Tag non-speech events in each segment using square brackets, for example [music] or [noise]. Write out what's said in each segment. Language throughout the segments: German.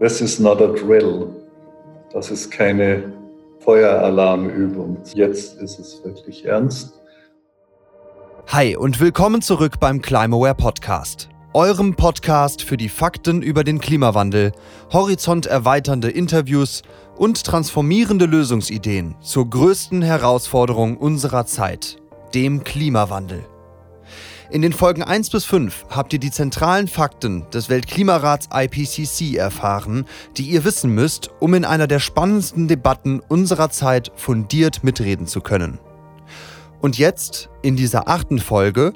This is not a drill. Das ist keine Feueralarmübung. Jetzt ist es wirklich ernst. Hi und willkommen zurück beim Climaware Podcast. Eurem Podcast für die Fakten über den Klimawandel, horizonterweiternde Interviews und transformierende Lösungsideen zur größten Herausforderung unserer Zeit, dem Klimawandel. In den Folgen 1 bis 5 habt ihr die zentralen Fakten des Weltklimarats IPCC erfahren, die ihr wissen müsst, um in einer der spannendsten Debatten unserer Zeit fundiert mitreden zu können. Und jetzt, in dieser achten Folge,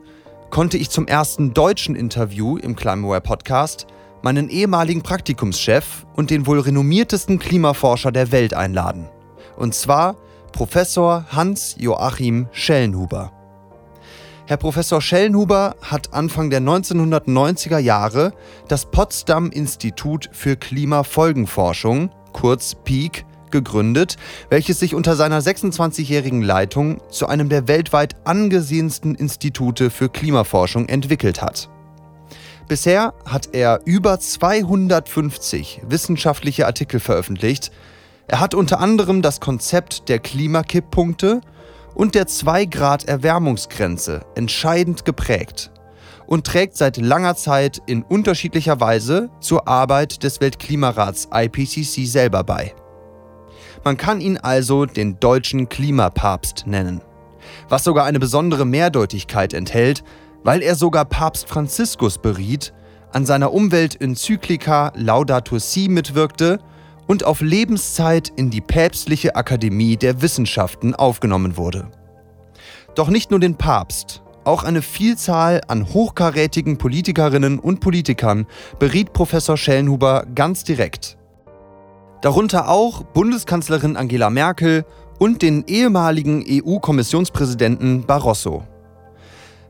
konnte ich zum ersten deutschen Interview im Climaware Podcast meinen ehemaligen Praktikumschef und den wohl renommiertesten Klimaforscher der Welt einladen. Und zwar Professor Hans-Joachim Schellenhuber. Herr Professor Schellenhuber hat Anfang der 1990er Jahre das Potsdam Institut für Klimafolgenforschung, kurz PEAK, gegründet, welches sich unter seiner 26-jährigen Leitung zu einem der weltweit angesehensten Institute für Klimaforschung entwickelt hat. Bisher hat er über 250 wissenschaftliche Artikel veröffentlicht. Er hat unter anderem das Konzept der Klimakipppunkte und der 2-Grad-Erwärmungsgrenze entscheidend geprägt und trägt seit langer Zeit in unterschiedlicher Weise zur Arbeit des Weltklimarats IPCC selber bei. Man kann ihn also den deutschen Klimapapst nennen, was sogar eine besondere Mehrdeutigkeit enthält, weil er sogar Papst Franziskus beriet, an seiner Umweltenzyklika Laudato Si mitwirkte und auf Lebenszeit in die Päpstliche Akademie der Wissenschaften aufgenommen wurde. Doch nicht nur den Papst, auch eine Vielzahl an hochkarätigen Politikerinnen und Politikern beriet Professor Schellenhuber ganz direkt. Darunter auch Bundeskanzlerin Angela Merkel und den ehemaligen EU-Kommissionspräsidenten Barroso.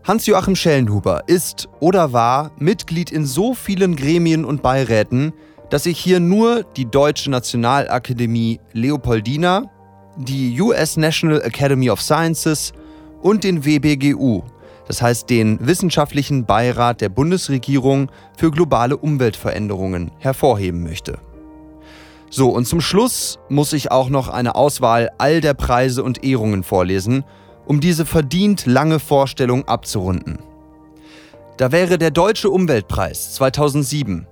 Hans-Joachim Schellenhuber ist oder war Mitglied in so vielen Gremien und Beiräten, dass ich hier nur die Deutsche Nationalakademie Leopoldina, die US National Academy of Sciences und den WBGU, das heißt den Wissenschaftlichen Beirat der Bundesregierung für globale Umweltveränderungen, hervorheben möchte. So, und zum Schluss muss ich auch noch eine Auswahl all der Preise und Ehrungen vorlesen, um diese verdient lange Vorstellung abzurunden. Da wäre der Deutsche Umweltpreis 2007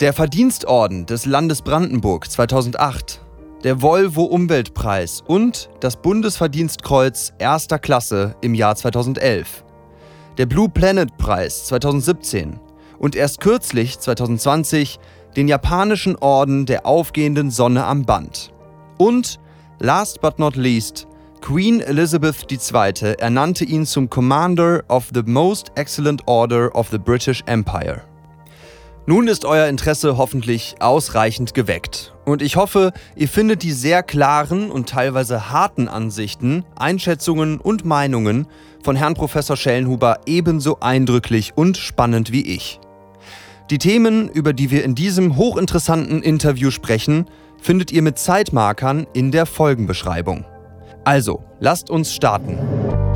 der Verdienstorden des Landes Brandenburg 2008, der Volvo Umweltpreis und das Bundesverdienstkreuz erster Klasse im Jahr 2011, der Blue Planet Preis 2017 und erst kürzlich 2020 den japanischen Orden der aufgehenden Sonne am Band. Und, last but not least, Queen Elizabeth II. ernannte ihn zum Commander of the Most Excellent Order of the British Empire. Nun ist euer Interesse hoffentlich ausreichend geweckt. Und ich hoffe, ihr findet die sehr klaren und teilweise harten Ansichten, Einschätzungen und Meinungen von Herrn Professor Schellenhuber ebenso eindrücklich und spannend wie ich. Die Themen, über die wir in diesem hochinteressanten Interview sprechen, findet ihr mit Zeitmarkern in der Folgenbeschreibung. Also, lasst uns starten.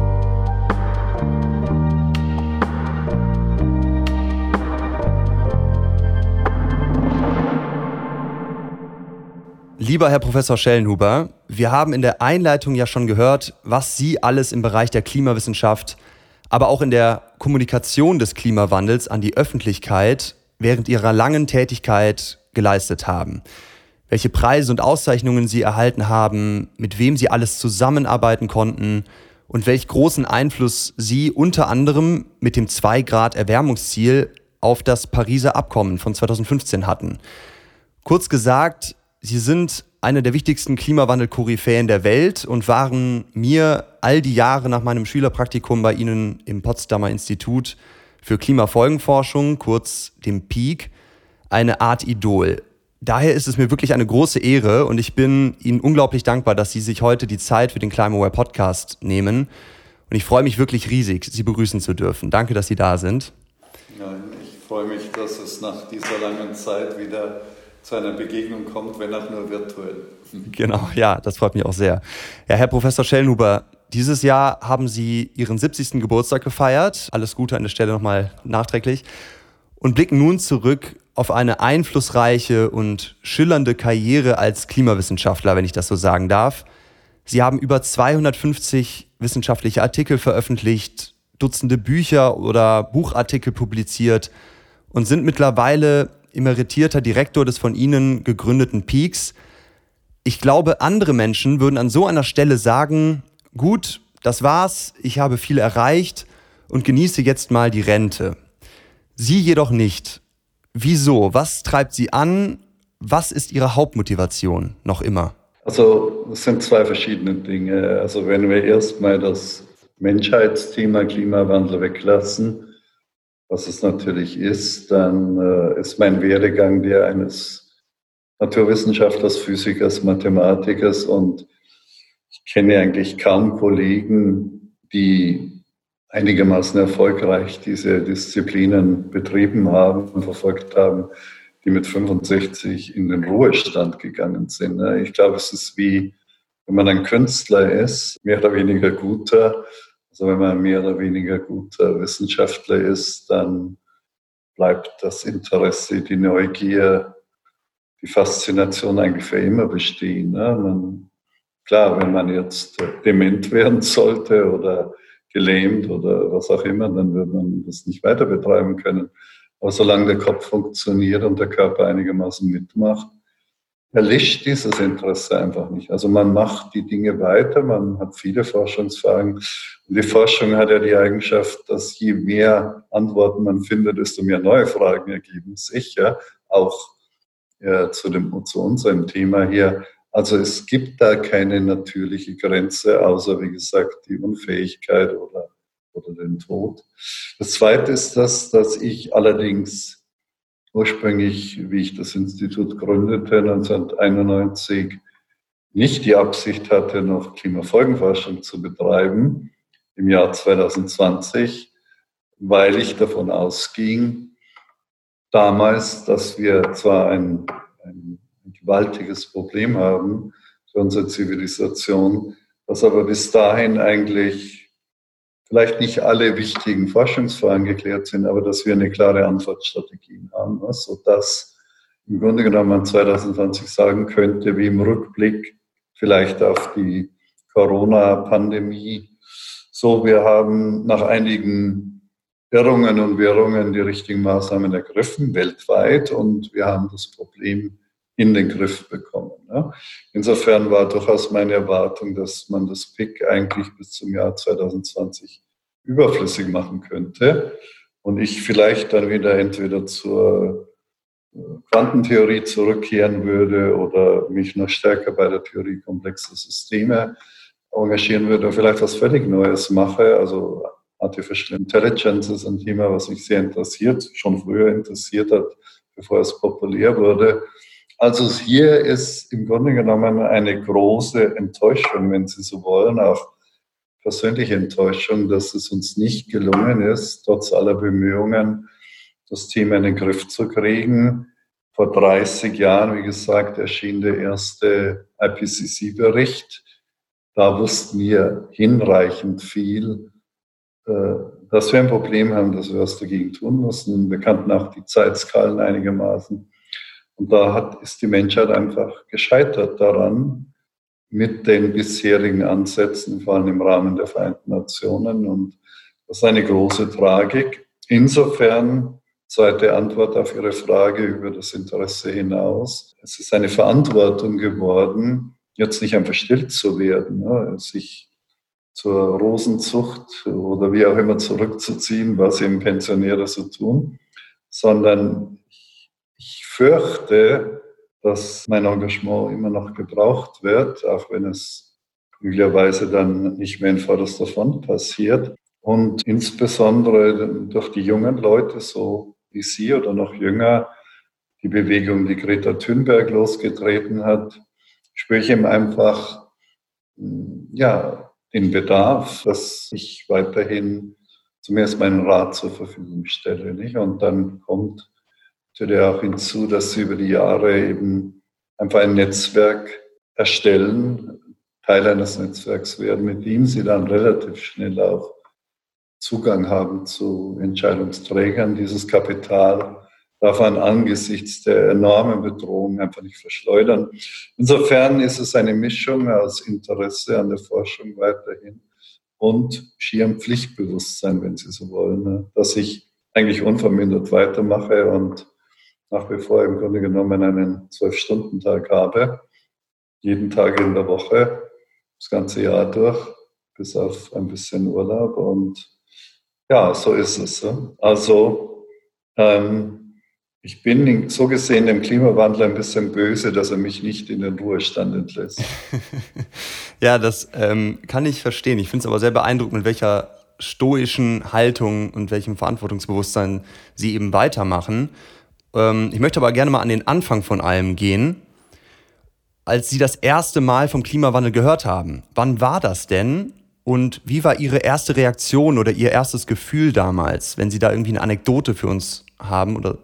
Lieber Herr Professor Schellenhuber, wir haben in der Einleitung ja schon gehört, was Sie alles im Bereich der Klimawissenschaft, aber auch in der Kommunikation des Klimawandels an die Öffentlichkeit während Ihrer langen Tätigkeit geleistet haben. Welche Preise und Auszeichnungen Sie erhalten haben, mit wem Sie alles zusammenarbeiten konnten und welch großen Einfluss Sie unter anderem mit dem 2 Grad Erwärmungsziel auf das Pariser Abkommen von 2015 hatten. Kurz gesagt, Sie sind eine der wichtigsten Klimawandel-Koryphäen der Welt und waren mir all die Jahre nach meinem Schülerpraktikum bei Ihnen im Potsdamer Institut für Klimafolgenforschung, kurz dem PEAK, eine Art Idol. Daher ist es mir wirklich eine große Ehre und ich bin Ihnen unglaublich dankbar, dass Sie sich heute die Zeit für den Climaware Podcast nehmen. Und ich freue mich wirklich riesig, Sie begrüßen zu dürfen. Danke, dass Sie da sind. Ja, ich freue mich, dass es nach dieser langen Zeit wieder zu einer Begegnung kommt, wenn auch nur virtuell. Genau, ja, das freut mich auch sehr. Ja, Herr Professor Schellenhuber, dieses Jahr haben Sie Ihren 70. Geburtstag gefeiert. Alles Gute an der Stelle nochmal nachträglich. Und blicken nun zurück auf eine einflussreiche und schillernde Karriere als Klimawissenschaftler, wenn ich das so sagen darf. Sie haben über 250 wissenschaftliche Artikel veröffentlicht, Dutzende Bücher oder Buchartikel publiziert und sind mittlerweile emeritierter Direktor des von Ihnen gegründeten Peaks. Ich glaube, andere Menschen würden an so einer Stelle sagen, gut, das war's, ich habe viel erreicht und genieße jetzt mal die Rente. Sie jedoch nicht. Wieso? Was treibt Sie an? Was ist Ihre Hauptmotivation noch immer? Also es sind zwei verschiedene Dinge. Also wenn wir erstmal das Menschheitsthema Klimawandel weglassen, was es natürlich ist, dann äh, ist mein Werdegang der eines Naturwissenschaftlers, Physikers, Mathematikers und ich kenne eigentlich kaum Kollegen, die einigermaßen erfolgreich diese Disziplinen betrieben haben und verfolgt haben, die mit 65 in den Ruhestand gegangen sind. Ich glaube, es ist wie, wenn man ein Künstler ist, mehr oder weniger guter, also wenn man mehr oder weniger guter Wissenschaftler ist, dann bleibt das Interesse, die Neugier, die Faszination eigentlich für immer bestehen. Man, klar, wenn man jetzt dement werden sollte oder gelähmt oder was auch immer, dann wird man das nicht weiter betreiben können. Aber solange der Kopf funktioniert und der Körper einigermaßen mitmacht, erlischt dieses Interesse einfach nicht. Also man macht die Dinge weiter, man hat viele Forschungsfragen. Die Forschung hat ja die Eigenschaft, dass je mehr Antworten man findet, desto mehr neue Fragen ergeben sich, ja, auch ja, zu, dem, zu unserem Thema hier. Also es gibt da keine natürliche Grenze, außer wie gesagt die Unfähigkeit oder, oder den Tod. Das Zweite ist das, dass ich allerdings ursprünglich, wie ich das Institut gründete, 1991, nicht die Absicht hatte, noch Klimafolgenforschung zu betreiben. Im Jahr 2020, weil ich davon ausging, damals, dass wir zwar ein, ein gewaltiges Problem haben für unsere Zivilisation, dass aber bis dahin eigentlich vielleicht nicht alle wichtigen Forschungsfragen geklärt sind, aber dass wir eine klare Antwortstrategie haben, ne? sodass im Grunde genommen man 2020 sagen könnte, wie im Rückblick vielleicht auf die Corona-Pandemie, so wir haben nach einigen Irrungen und Wirrungen die richtigen Maßnahmen ergriffen, weltweit, und wir haben das Problem in den Griff bekommen. Ja. Insofern war durchaus meine Erwartung, dass man das PIC eigentlich bis zum Jahr 2020 überflüssig machen könnte und ich vielleicht dann wieder entweder zur äh, Quantentheorie zurückkehren würde oder mich noch stärker bei der Theorie komplexer Systeme engagieren würde oder vielleicht was völlig Neues mache. Also Artificial Intelligence ist ein Thema, was mich sehr interessiert, schon früher interessiert hat, bevor es populär wurde. Also hier ist im Grunde genommen eine große Enttäuschung, wenn Sie so wollen, auch persönliche Enttäuschung, dass es uns nicht gelungen ist, trotz aller Bemühungen, das Thema in den Griff zu kriegen. Vor 30 Jahren, wie gesagt, erschien der erste IPCC-Bericht. Da wussten wir hinreichend viel, äh, dass wir ein Problem haben, dass wir was dagegen tun mussten. Wir kannten auch die Zeitskalen einigermaßen. Und da hat, ist die Menschheit einfach gescheitert daran, mit den bisherigen Ansätzen, vor allem im Rahmen der Vereinten Nationen. Und das ist eine große Tragik. Insofern, zweite Antwort auf Ihre Frage über das Interesse hinaus, es ist eine Verantwortung geworden, jetzt nicht einfach still zu werden, ne, sich zur Rosenzucht oder wie auch immer zurückzuziehen, was eben Pensionäre so tun, sondern ich fürchte, dass mein Engagement immer noch gebraucht wird, auch wenn es möglicherweise dann nicht mehr in vorderster Front passiert. Und insbesondere durch die jungen Leute, so wie Sie oder noch jünger, die Bewegung, die Greta Thunberg losgetreten hat, spüre ich ihm einfach, ja, den Bedarf, dass ich weiterhin zumindest meinen Rat zur Verfügung stelle. Nicht? Und dann kommt natürlich auch hinzu, dass sie über die Jahre eben einfach ein Netzwerk erstellen, Teil eines Netzwerks werden, mit dem sie dann relativ schnell auch Zugang haben zu Entscheidungsträgern. Dieses Kapital darf man angesichts der enormen Bedrohung einfach nicht verschleudern. Insofern ist es eine Mischung aus Interesse an der Forschung weiterhin und schierem Pflichtbewusstsein, wenn Sie so wollen, ne? dass ich eigentlich unvermindert weitermache und nach wie vor im Grunde genommen einen Zwölf-Stunden-Tag habe, jeden Tag in der Woche, das ganze Jahr durch, bis auf ein bisschen Urlaub. Und ja, so ist es. Also ähm, ich bin so gesehen dem Klimawandel ein bisschen böse, dass er mich nicht in den Ruhestand entlässt. [laughs] ja, das ähm, kann ich verstehen. Ich finde es aber sehr beeindruckend, mit welcher stoischen Haltung und welchem Verantwortungsbewusstsein Sie eben weitermachen. Ähm, ich möchte aber gerne mal an den Anfang von allem gehen. Als Sie das erste Mal vom Klimawandel gehört haben, wann war das denn? Und wie war Ihre erste Reaktion oder Ihr erstes Gefühl damals, wenn Sie da irgendwie eine Anekdote für uns haben oder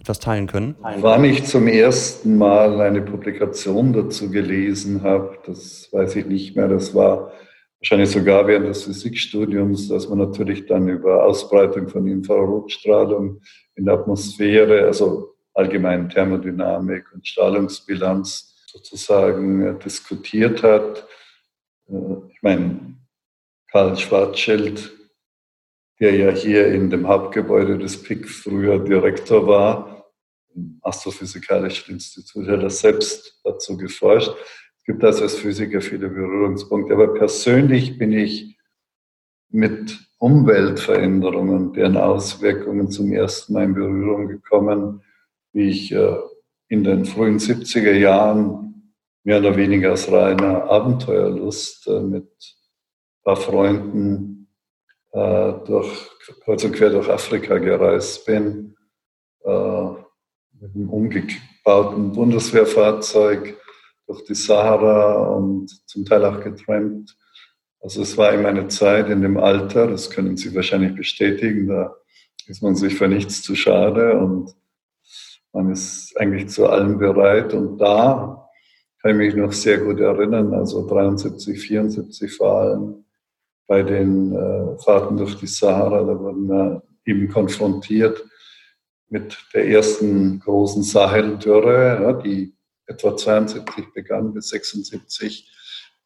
etwas teilen können? Wann ich zum ersten Mal eine Publikation dazu gelesen habe, das weiß ich nicht mehr. Das war wahrscheinlich sogar während des Physikstudiums, dass man natürlich dann über Ausbreitung von Infrarotstrahlung in der Atmosphäre, also allgemein Thermodynamik und Strahlungsbilanz sozusagen äh, diskutiert hat. Äh, ich meine, Karl Schwarzschild, der ja hier in dem Hauptgebäude des PIC früher Direktor war, im Astrophysikalischen Institut, hat er selbst dazu geforscht. Gibt also als Physiker viele Berührungspunkte, aber persönlich bin ich mit Umweltveränderungen, deren Auswirkungen zum ersten Mal in Berührung gekommen, wie ich äh, in den frühen 70er Jahren mehr oder weniger aus reiner Abenteuerlust äh, mit ein paar Freunden äh, durch, kreuz und quer durch Afrika gereist bin, mit einem umgebauten Bundeswehrfahrzeug durch die Sahara und zum Teil auch getrennt also es war eben eine Zeit in dem Alter, das können Sie wahrscheinlich bestätigen, da ist man sich für nichts zu schade und man ist eigentlich zu allem bereit. Und da kann ich mich noch sehr gut erinnern, also 73, 74 vor allem, bei den äh, Fahrten durch die Sahara, da wurden wir eben konfrontiert mit der ersten großen Saheldürre, ja, die etwa 72 begann bis 76.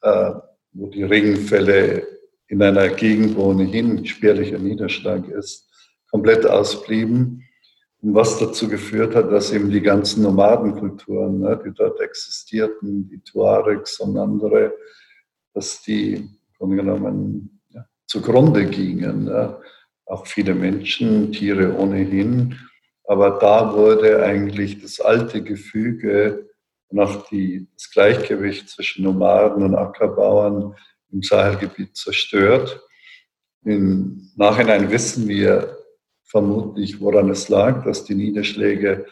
Äh, wo die Regenfälle in einer Gegend, wo ohnehin spärlicher Niederschlag ist, komplett ausblieben. Und was dazu geführt hat, dass eben die ganzen Nomadenkulturen, ne, die dort existierten, die Tuaregs und andere, dass die im genommen ja, zugrunde gingen. Ja. Auch viele Menschen, Tiere ohnehin. Aber da wurde eigentlich das alte Gefüge noch die, das Gleichgewicht zwischen Nomaden und Ackerbauern im Sahelgebiet zerstört. Im Nachhinein wissen wir vermutlich, woran es lag, dass die Niederschläge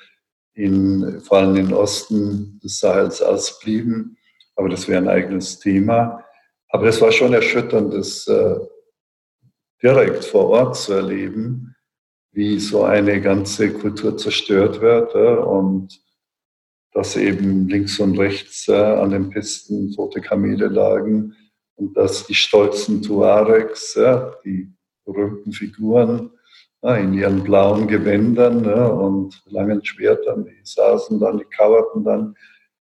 in, vor allem im Osten des Sahels ausblieben. Aber das wäre ein eigenes Thema. Aber es war schon erschütternd, das äh, direkt vor Ort zu erleben, wie so eine ganze Kultur zerstört wird. Und dass eben links und rechts äh, an den Pisten tote Kamele lagen und dass die stolzen Tuaregs, äh, die berühmten Figuren äh, in ihren blauen Gewändern und langen Schwertern, die saßen dann, die kauerten dann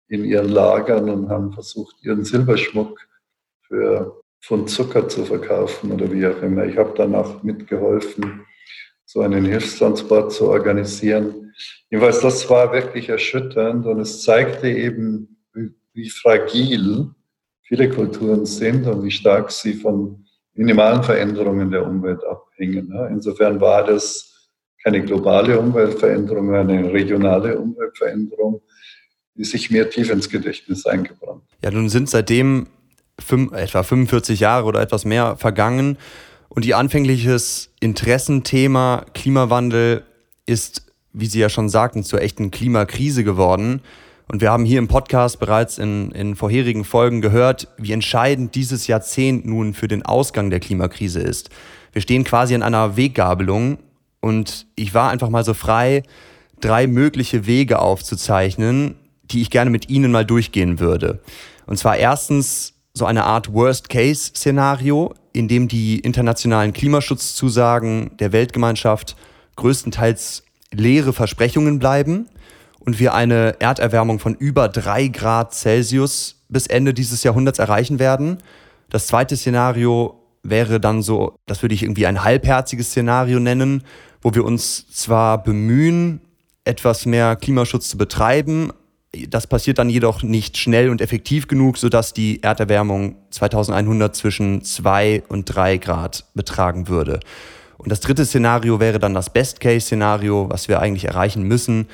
in ihren Lagern und haben versucht, ihren Silberschmuck für Pfund Zucker zu verkaufen oder wie auch immer. Ich habe dann auch mitgeholfen, so einen Hilfstransport zu organisieren Jedenfalls, das war wirklich erschütternd und es zeigte eben, wie, wie fragil viele Kulturen sind und wie stark sie von minimalen Veränderungen der Umwelt abhängen. Insofern war das keine globale Umweltveränderung, eine regionale Umweltveränderung, die sich mehr tief ins Gedächtnis eingebrannt. Ja, nun sind seitdem fünf, etwa 45 Jahre oder etwas mehr vergangen und Ihr anfängliches Interessenthema Klimawandel ist wie Sie ja schon sagten, zur echten Klimakrise geworden. Und wir haben hier im Podcast bereits in, in vorherigen Folgen gehört, wie entscheidend dieses Jahrzehnt nun für den Ausgang der Klimakrise ist. Wir stehen quasi an einer Weggabelung und ich war einfach mal so frei, drei mögliche Wege aufzuzeichnen, die ich gerne mit Ihnen mal durchgehen würde. Und zwar erstens so eine Art Worst-Case-Szenario, in dem die internationalen Klimaschutzzusagen der Weltgemeinschaft größtenteils leere Versprechungen bleiben und wir eine Erderwärmung von über drei Grad Celsius bis Ende dieses Jahrhunderts erreichen werden. Das zweite Szenario wäre dann so, das würde ich irgendwie ein halbherziges Szenario nennen, wo wir uns zwar bemühen, etwas mehr Klimaschutz zu betreiben, das passiert dann jedoch nicht schnell und effektiv genug, sodass die Erderwärmung 2100 zwischen 2 und 3 Grad betragen würde. Und das dritte Szenario wäre dann das Best-Case-Szenario, was wir eigentlich erreichen müssen,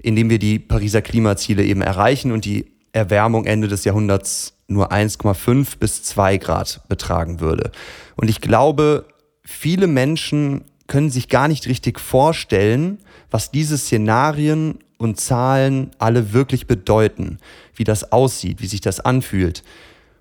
indem wir die Pariser Klimaziele eben erreichen und die Erwärmung Ende des Jahrhunderts nur 1,5 bis 2 Grad betragen würde. Und ich glaube, viele Menschen können sich gar nicht richtig vorstellen, was diese Szenarien und Zahlen alle wirklich bedeuten, wie das aussieht, wie sich das anfühlt.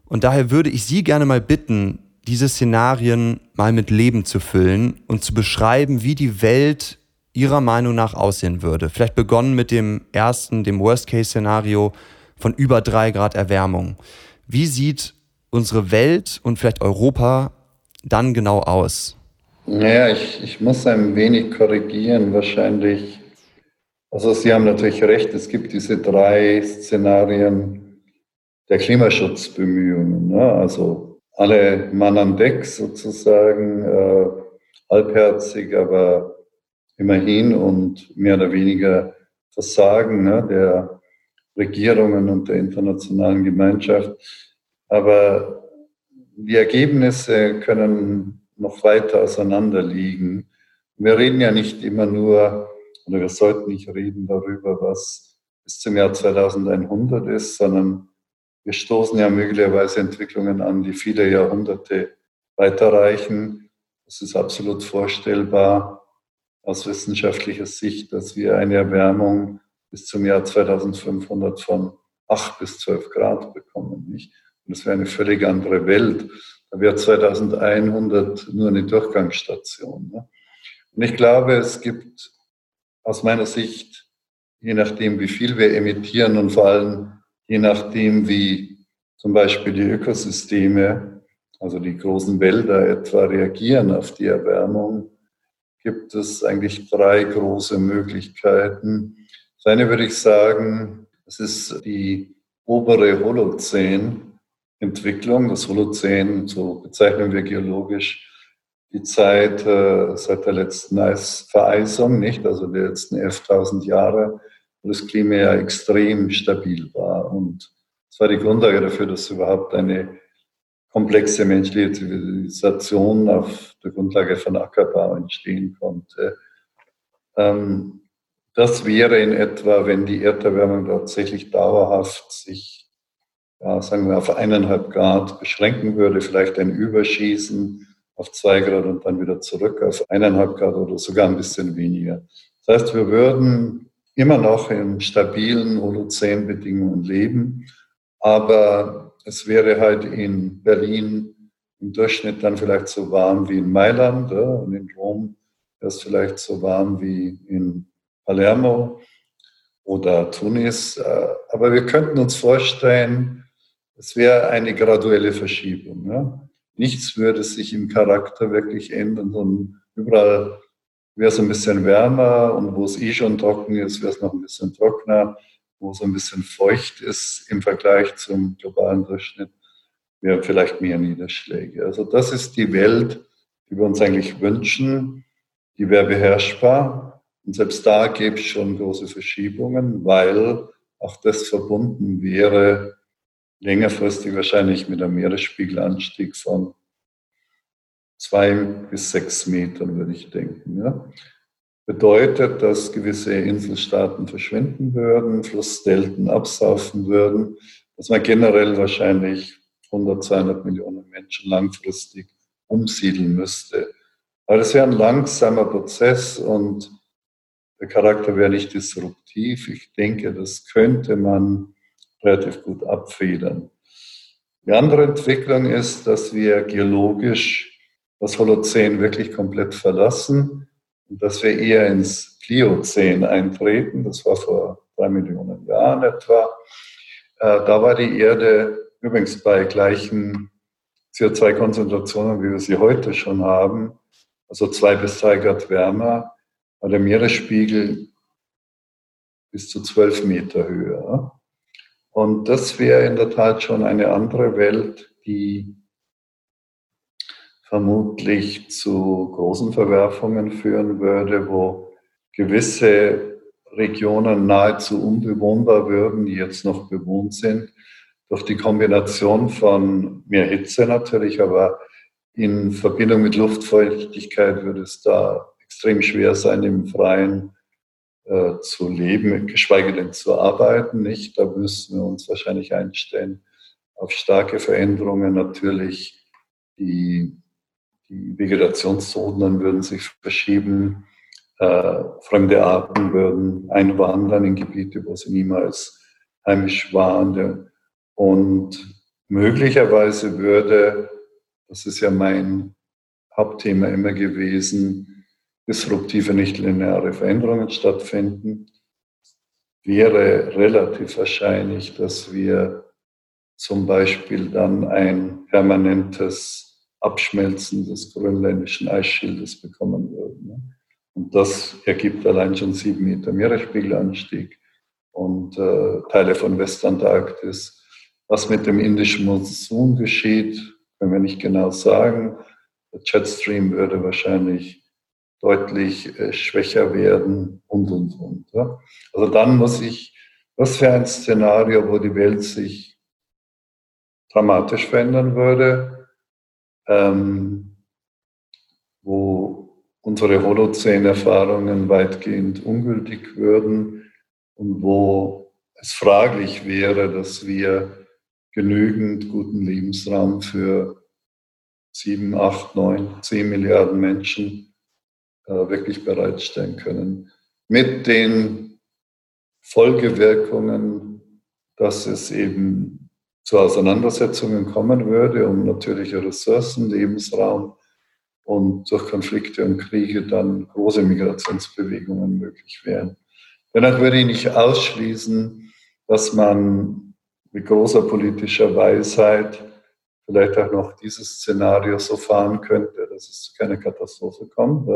Und daher würde ich Sie gerne mal bitten, diese Szenarien mal mit Leben zu füllen und zu beschreiben, wie die Welt Ihrer Meinung nach aussehen würde. Vielleicht begonnen mit dem ersten, dem Worst-Case-Szenario von über drei Grad Erwärmung. Wie sieht unsere Welt und vielleicht Europa dann genau aus? Naja, ich, ich muss ein wenig korrigieren. Wahrscheinlich, also Sie haben natürlich recht, es gibt diese drei Szenarien der Klimaschutzbemühungen. Ne? Also alle Mann an Deck sozusagen, äh, halbherzig, aber immerhin und mehr oder weniger Versagen ne, der Regierungen und der internationalen Gemeinschaft. Aber die Ergebnisse können noch weiter auseinander liegen. Wir reden ja nicht immer nur, oder wir sollten nicht reden darüber, was bis zum Jahr 2100 ist, sondern wir stoßen ja möglicherweise Entwicklungen an, die viele Jahrhunderte weiterreichen. Es ist absolut vorstellbar aus wissenschaftlicher Sicht, dass wir eine Erwärmung bis zum Jahr 2500 von 8 bis 12 Grad bekommen. Nicht? Und das wäre eine völlig andere Welt. Da wäre 2100 nur eine Durchgangsstation. Ne? Und ich glaube, es gibt aus meiner Sicht, je nachdem, wie viel wir emittieren und vor allem je nachdem, wie zum Beispiel die Ökosysteme, also die großen Wälder etwa reagieren auf die Erwärmung, gibt es eigentlich drei große Möglichkeiten. Das eine würde ich sagen, es ist die obere Holozän, Entwicklung. Das Holozän, so bezeichnen wir geologisch die Zeit äh, seit der letzten Eisvereisung, nicht? Also die letzten 11.000 Jahre, wo das Klima ja extrem stabil war. Und das war die Grundlage dafür, dass überhaupt eine komplexe menschliche Zivilisation auf der Grundlage von Ackerbau entstehen konnte. Ähm, das wäre in etwa, wenn die Erderwärmung tatsächlich dauerhaft sich ja, sagen wir, auf eineinhalb Grad beschränken würde, vielleicht ein Überschießen auf zwei Grad und dann wieder zurück auf eineinhalb Grad oder sogar ein bisschen weniger. Das heißt, wir würden immer noch in stabilen Holozän-Bedingungen leben, aber es wäre halt in Berlin im Durchschnitt dann vielleicht so warm wie in Mailand ja, und in Rom wäre es vielleicht so warm wie in Palermo oder Tunis. Äh, aber wir könnten uns vorstellen, es wäre eine graduelle Verschiebung. Ja? Nichts würde sich im Charakter wirklich ändern, sondern überall wäre es ein bisschen wärmer und wo es eh schon trocken ist, wäre es noch ein bisschen trockener. Wo es ein bisschen feucht ist im Vergleich zum globalen Durchschnitt, wären vielleicht mehr Niederschläge. Also das ist die Welt, die wir uns eigentlich wünschen. Die wäre beherrschbar. Und selbst da gäbe es schon große Verschiebungen, weil auch das verbunden wäre längerfristig wahrscheinlich mit einem Meeresspiegelanstieg von zwei bis sechs Metern, würde ich denken. Ja. Bedeutet, dass gewisse Inselstaaten verschwinden würden, Flussdelten absaufen würden, dass man generell wahrscheinlich 100, 200 Millionen Menschen langfristig umsiedeln müsste. Aber das wäre ein langsamer Prozess und der Charakter wäre nicht disruptiv. Ich denke, das könnte man relativ gut abfedern. Die andere Entwicklung ist, dass wir geologisch das Holozän wirklich komplett verlassen und dass wir eher ins Pliozän eintreten. Das war vor drei Millionen Jahren etwa. Äh, da war die Erde übrigens bei gleichen CO2-Konzentrationen, wie wir sie heute schon haben, also zwei bis drei Grad wärmer. war der Meeresspiegel bis zu zwölf Meter höher. Und das wäre in der Tat schon eine andere Welt, die vermutlich zu großen Verwerfungen führen würde, wo gewisse Regionen nahezu unbewohnbar würden, die jetzt noch bewohnt sind, durch die Kombination von mehr Hitze natürlich, aber in Verbindung mit Luftfeuchtigkeit würde es da extrem schwer sein, im Freien äh, zu leben, geschweige denn zu arbeiten. Nicht? Da müssen wir uns wahrscheinlich einstellen auf starke Veränderungen. Natürlich die, die Vegetationszonen würden sich verschieben. Äh, fremde Arten würden einwandern in Gebiete, wo sie niemals heimisch waren. Und möglicherweise würde, das ist ja mein Hauptthema immer gewesen, disruptive nichtlineare Veränderungen stattfinden, wäre relativ wahrscheinlich, dass wir zum Beispiel dann ein permanentes Abschmelzen des grönländischen Eisschildes bekommen würden. Und das ergibt allein schon sieben Meter Meeresspiegelanstieg und äh, Teile von Westantarktis. Was mit dem indischen Monsun geschieht, können wir nicht genau sagen. Der Jetstream würde wahrscheinlich deutlich äh, schwächer werden und, und, und. Ja. Also dann muss ich, was für ein Szenario, wo die Welt sich dramatisch verändern würde, ähm, wo unsere Holozän-Erfahrungen weitgehend ungültig würden und wo es fraglich wäre, dass wir genügend guten Lebensraum für sieben, acht, neun, zehn Milliarden Menschen wirklich bereitstellen können. Mit den Folgewirkungen, dass es eben zu Auseinandersetzungen kommen würde um natürliche Ressourcen, Lebensraum und durch Konflikte und Kriege dann große Migrationsbewegungen möglich wären. Dennoch würde ich nicht ausschließen, dass man mit großer politischer Weisheit vielleicht auch noch dieses Szenario so fahren könnte, dass es zu keiner Katastrophe kommt.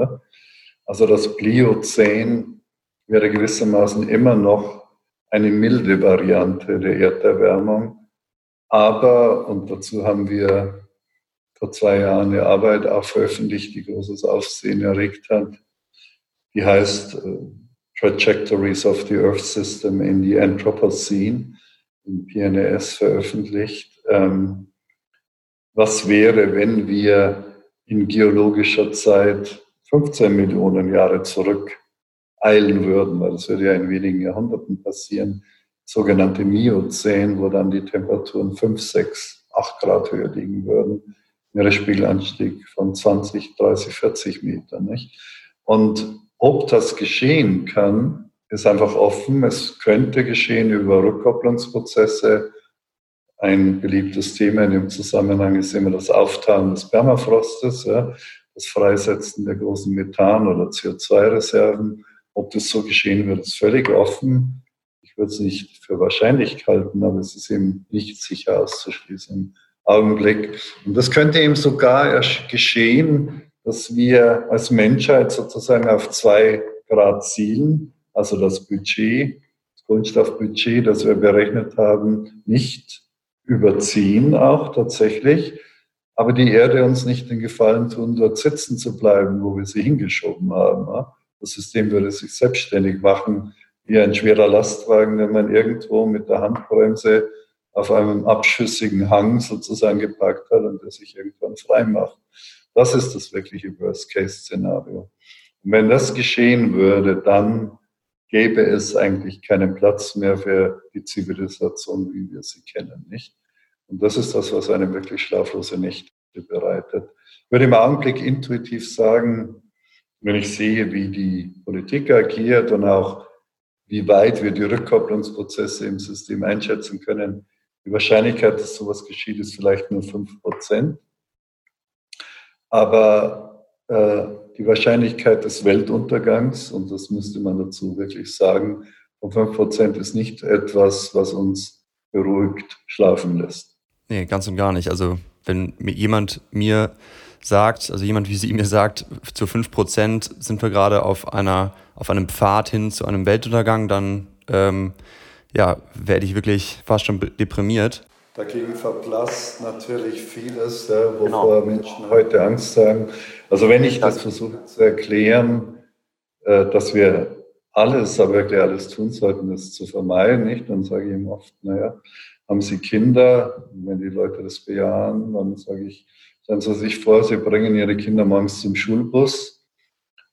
Also das Pliozän wäre gewissermaßen immer noch eine milde Variante der Erderwärmung. Aber, und dazu haben wir vor zwei Jahren eine Arbeit auch veröffentlicht, die großes Aufsehen erregt hat, die heißt äh, Trajectories of the Earth System in the Anthropocene, in PNAS veröffentlicht. Ähm, was wäre, wenn wir in geologischer Zeit 15 Millionen Jahre zurück eilen würden, weil das würde ja in wenigen Jahrhunderten passieren, sogenannte Miozän, wo dann die Temperaturen 5, 6, 8 Grad höher liegen würden, Meeresspiegelanstieg von 20, 30, 40 Metern. Nicht? Und ob das geschehen kann, ist einfach offen. Es könnte geschehen über Rückkopplungsprozesse. Ein beliebtes Thema in dem Zusammenhang ist immer das Auftauen des Permafrostes. Ja das Freisetzen der großen Methan- oder CO2-Reserven. Ob das so geschehen wird, ist völlig offen. Ich würde es nicht für wahrscheinlich halten, aber es ist eben nicht sicher auszuschließen im Augenblick. Und das könnte eben sogar geschehen, dass wir als Menschheit sozusagen auf zwei Grad zielen, also das Budget, das Kohlenstoffbudget, das wir berechnet haben, nicht überziehen auch tatsächlich, aber die Erde uns nicht den Gefallen tun, dort sitzen zu bleiben, wo wir sie hingeschoben haben. Das System würde sich selbstständig machen, wie ein schwerer Lastwagen, den man irgendwo mit der Handbremse auf einem abschüssigen Hang sozusagen geparkt hat und der sich irgendwann frei macht. Das ist das wirkliche Worst-Case-Szenario. Und wenn das geschehen würde, dann gäbe es eigentlich keinen Platz mehr für die Zivilisation, wie wir sie kennen, nicht? Und das ist das, was einem wirklich schlaflose Nächte bereitet. Ich würde im Augenblick intuitiv sagen, wenn ich sehe, wie die Politik agiert und auch wie weit wir die Rückkopplungsprozesse im System einschätzen können, die Wahrscheinlichkeit, dass sowas geschieht, ist vielleicht nur 5%. Aber äh, die Wahrscheinlichkeit des Weltuntergangs, und das müsste man dazu wirklich sagen, von 5% ist nicht etwas, was uns beruhigt schlafen lässt. Nee, ganz und gar nicht. Also wenn mir jemand mir sagt, also jemand wie sie mir sagt, zu 5% sind wir gerade auf einer, auf einem Pfad hin zu einem Weltuntergang, dann ähm, ja, werde ich wirklich fast schon deprimiert. Dagegen verblasst natürlich vieles, ja, wovor genau. Menschen heute Angst haben. Also wenn ich das versuche zu erklären, äh, dass wir alles, aber wirklich alles tun sollten, das zu vermeiden, nicht? Dann sage ich ihm oft, naja, haben Sie Kinder? Wenn die Leute das bejahen, dann sage ich, stellen Sie sich vor, Sie bringen Ihre Kinder morgens zum Schulbus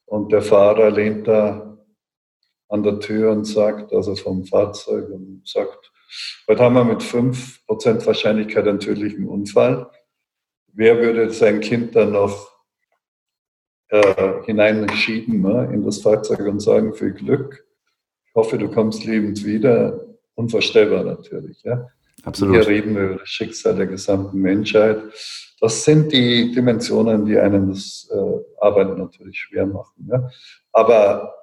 und der Fahrer lehnt da an der Tür und sagt, also vom Fahrzeug und sagt, heute haben wir mit 5% Wahrscheinlichkeit einen tödlichen Unfall. Wer würde sein Kind dann noch äh, hineinschieben ne, in das Fahrzeug und sagen, viel Glück, ich hoffe, du kommst lebend wieder. Unvorstellbar natürlich. Ja. Absolut. Hier reden wir über das Schicksal der gesamten Menschheit. Das sind die Dimensionen, die einem das äh, Arbeiten natürlich schwer machen. Ja. Aber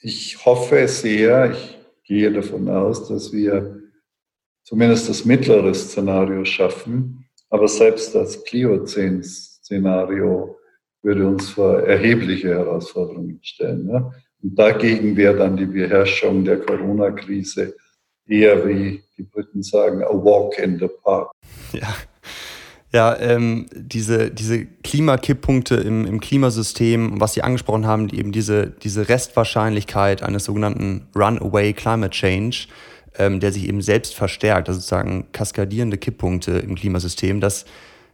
ich hoffe sehr, ich gehe davon aus, dass wir zumindest das mittlere Szenario schaffen. Aber selbst das Pliozän-Szenario würde uns vor erhebliche Herausforderungen stellen. Ne? Und dagegen wäre dann die Beherrschung der Corona-Krise eher, wie die Briten sagen, a walk in the park. Ja, ja, ähm, diese, diese Klimakipppunkte im, im Klimasystem, was Sie angesprochen haben, eben diese, diese Restwahrscheinlichkeit eines sogenannten Runaway Climate Change, ähm, der sich eben selbst verstärkt, also sozusagen kaskadierende Kipppunkte im Klimasystem, das,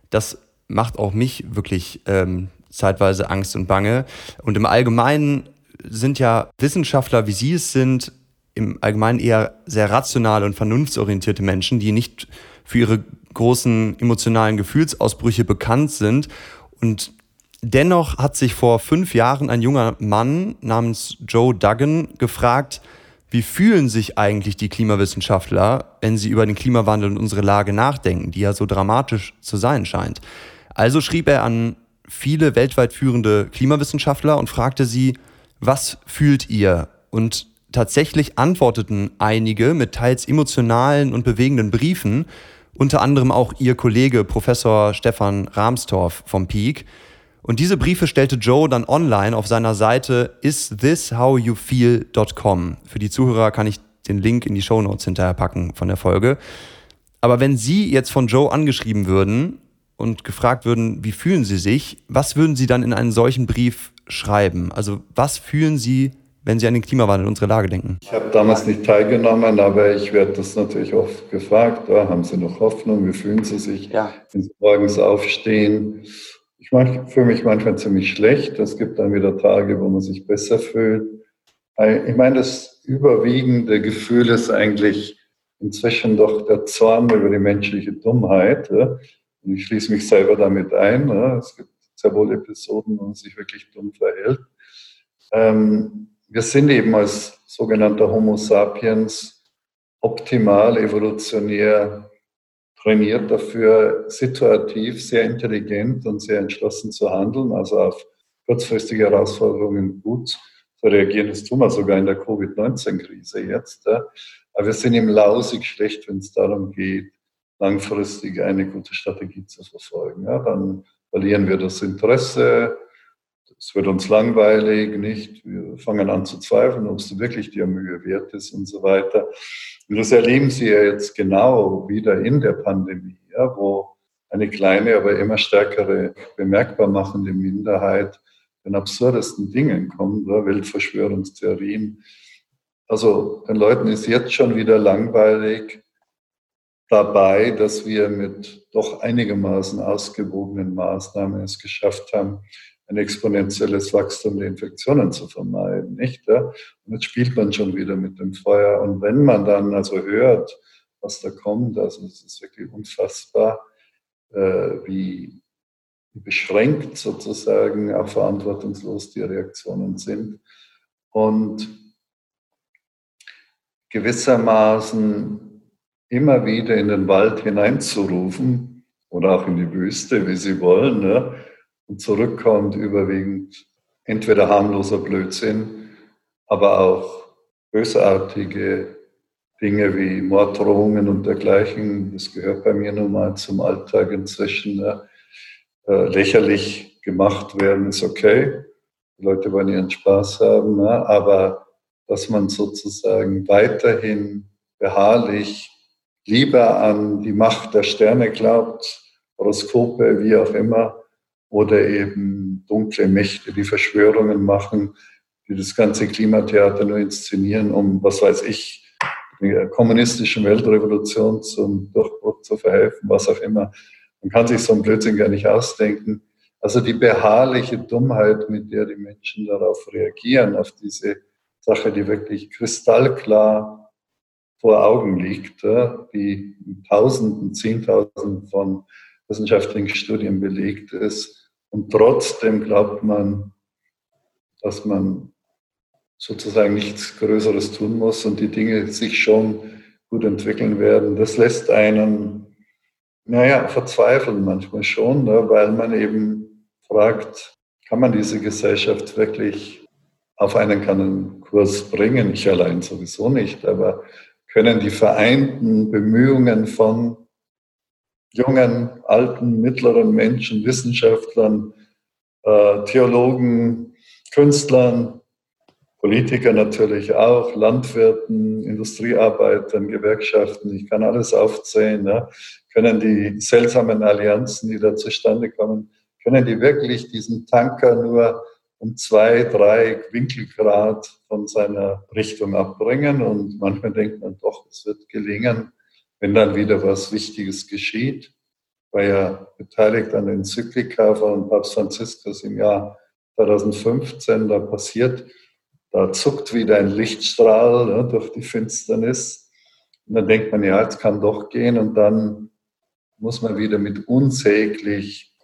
das macht auch mich wirklich ähm, zeitweise Angst und Bange. Und im Allgemeinen sind ja Wissenschaftler, wie Sie es sind, im Allgemeinen eher sehr rationale und vernunftsorientierte Menschen, die nicht für ihre großen emotionalen Gefühlsausbrüche bekannt sind. Und dennoch hat sich vor fünf Jahren ein junger Mann namens Joe Duggan gefragt, wie fühlen sich eigentlich die Klimawissenschaftler, wenn sie über den Klimawandel und unsere Lage nachdenken, die ja so dramatisch zu sein scheint. Also schrieb er an viele weltweit führende Klimawissenschaftler und fragte sie, was fühlt ihr? Und tatsächlich antworteten einige mit teils emotionalen und bewegenden Briefen, unter anderem auch ihr Kollege Professor Stefan Rahmstorff vom Peak. Und diese Briefe stellte Joe dann online auf seiner Seite isthishowyouFeel.com. Für die Zuhörer kann ich den Link in die Show Notes hinterher packen von der Folge. Aber wenn Sie jetzt von Joe angeschrieben würden und gefragt würden, wie fühlen Sie sich, was würden Sie dann in einen solchen Brief schreiben? Also was fühlen Sie, wenn Sie an den Klimawandel, unsere Lage denken? Ich habe damals nicht teilgenommen, aber ich werde das natürlich oft gefragt. Oh, haben Sie noch Hoffnung? Wie fühlen Sie sich, ja. wenn Sie morgens aufstehen? Ich fühle mich manchmal ziemlich schlecht. Es gibt dann wieder Tage, wo man sich besser fühlt. Ich meine, das überwiegende Gefühl ist eigentlich inzwischen doch der Zorn über die menschliche Dummheit. Und ich schließe mich selber damit ein. Es gibt sehr wohl Episoden, wo man sich wirklich dumm verhält. Ähm, wir sind eben als sogenannter Homo sapiens optimal evolutionär trainiert dafür, situativ sehr intelligent und sehr entschlossen zu handeln, also auf kurzfristige Herausforderungen gut zu reagieren. Das tun wir sogar in der Covid-19-Krise jetzt. Aber wir sind eben lausig schlecht, wenn es darum geht, langfristig eine gute Strategie zu verfolgen. Dann verlieren wir das Interesse, es wird uns langweilig, nicht? Wir fangen an zu zweifeln, ob es wirklich die Mühe wert ist und so weiter. Und das erleben Sie ja jetzt genau wieder in der Pandemie, ja, wo eine kleine, aber immer stärkere, bemerkbar machende Minderheit den absurdesten Dingen kommt, ja, Weltverschwörungstheorien. Also den Leuten ist jetzt schon wieder langweilig, dabei, dass wir mit doch einigermaßen ausgewogenen Maßnahmen es geschafft haben, ein exponentielles Wachstum der Infektionen zu vermeiden. Nicht? Und jetzt spielt man schon wieder mit dem Feuer. Und wenn man dann also hört, was da kommt, also es ist wirklich unfassbar, äh, wie beschränkt sozusagen, auch verantwortungslos die Reaktionen sind. Und gewissermaßen immer wieder in den Wald hineinzurufen oder auch in die Wüste, wie Sie wollen, ne? Und zurückkommt überwiegend entweder harmloser Blödsinn, aber auch bösartige Dinge wie Morddrohungen und dergleichen. Das gehört bei mir nun mal zum Alltag inzwischen. Äh, lächerlich gemacht werden, ist okay. Die Leute wollen ihren Spaß haben, ne? aber dass man sozusagen weiterhin beharrlich lieber an die Macht der Sterne glaubt, Horoskope, wie auch immer, oder eben dunkle Mächte, die Verschwörungen machen, die das ganze Klimatheater nur inszenieren, um, was weiß ich, der kommunistischen Weltrevolution zum Durchbruch zu verhelfen, was auch immer. Man kann sich so ein Blödsinn gar nicht ausdenken. Also die beharrliche Dummheit, mit der die Menschen darauf reagieren, auf diese Sache, die wirklich kristallklar vor Augen liegt, die in Tausenden, Zehntausenden von wissenschaftlichen Studien belegt ist. Und trotzdem glaubt man, dass man sozusagen nichts Größeres tun muss und die Dinge sich schon gut entwickeln werden. Das lässt einen, naja, verzweifeln manchmal schon, ne, weil man eben fragt, kann man diese Gesellschaft wirklich auf einen Kurs bringen? Ich allein sowieso nicht, aber können die vereinten Bemühungen von jungen, alten, mittleren Menschen, Wissenschaftlern, äh, Theologen, Künstlern, Politiker natürlich auch, Landwirten, Industriearbeitern, Gewerkschaften, ich kann alles aufzählen, ja, können die seltsamen Allianzen, die da zustande kommen, können die wirklich diesen Tanker nur um zwei, drei Winkelgrad von seiner Richtung abbringen. Und manchmal denkt man doch, es wird gelingen, wenn dann wieder was Wichtiges geschieht. War ja beteiligt an der Enzyklika von Papst Franziskus im Jahr 2015, da passiert da zuckt wieder ein Lichtstrahl ne, durch die Finsternis. Und dann denkt man, ja, jetzt kann doch gehen. Und dann muss man wieder mit unsäglich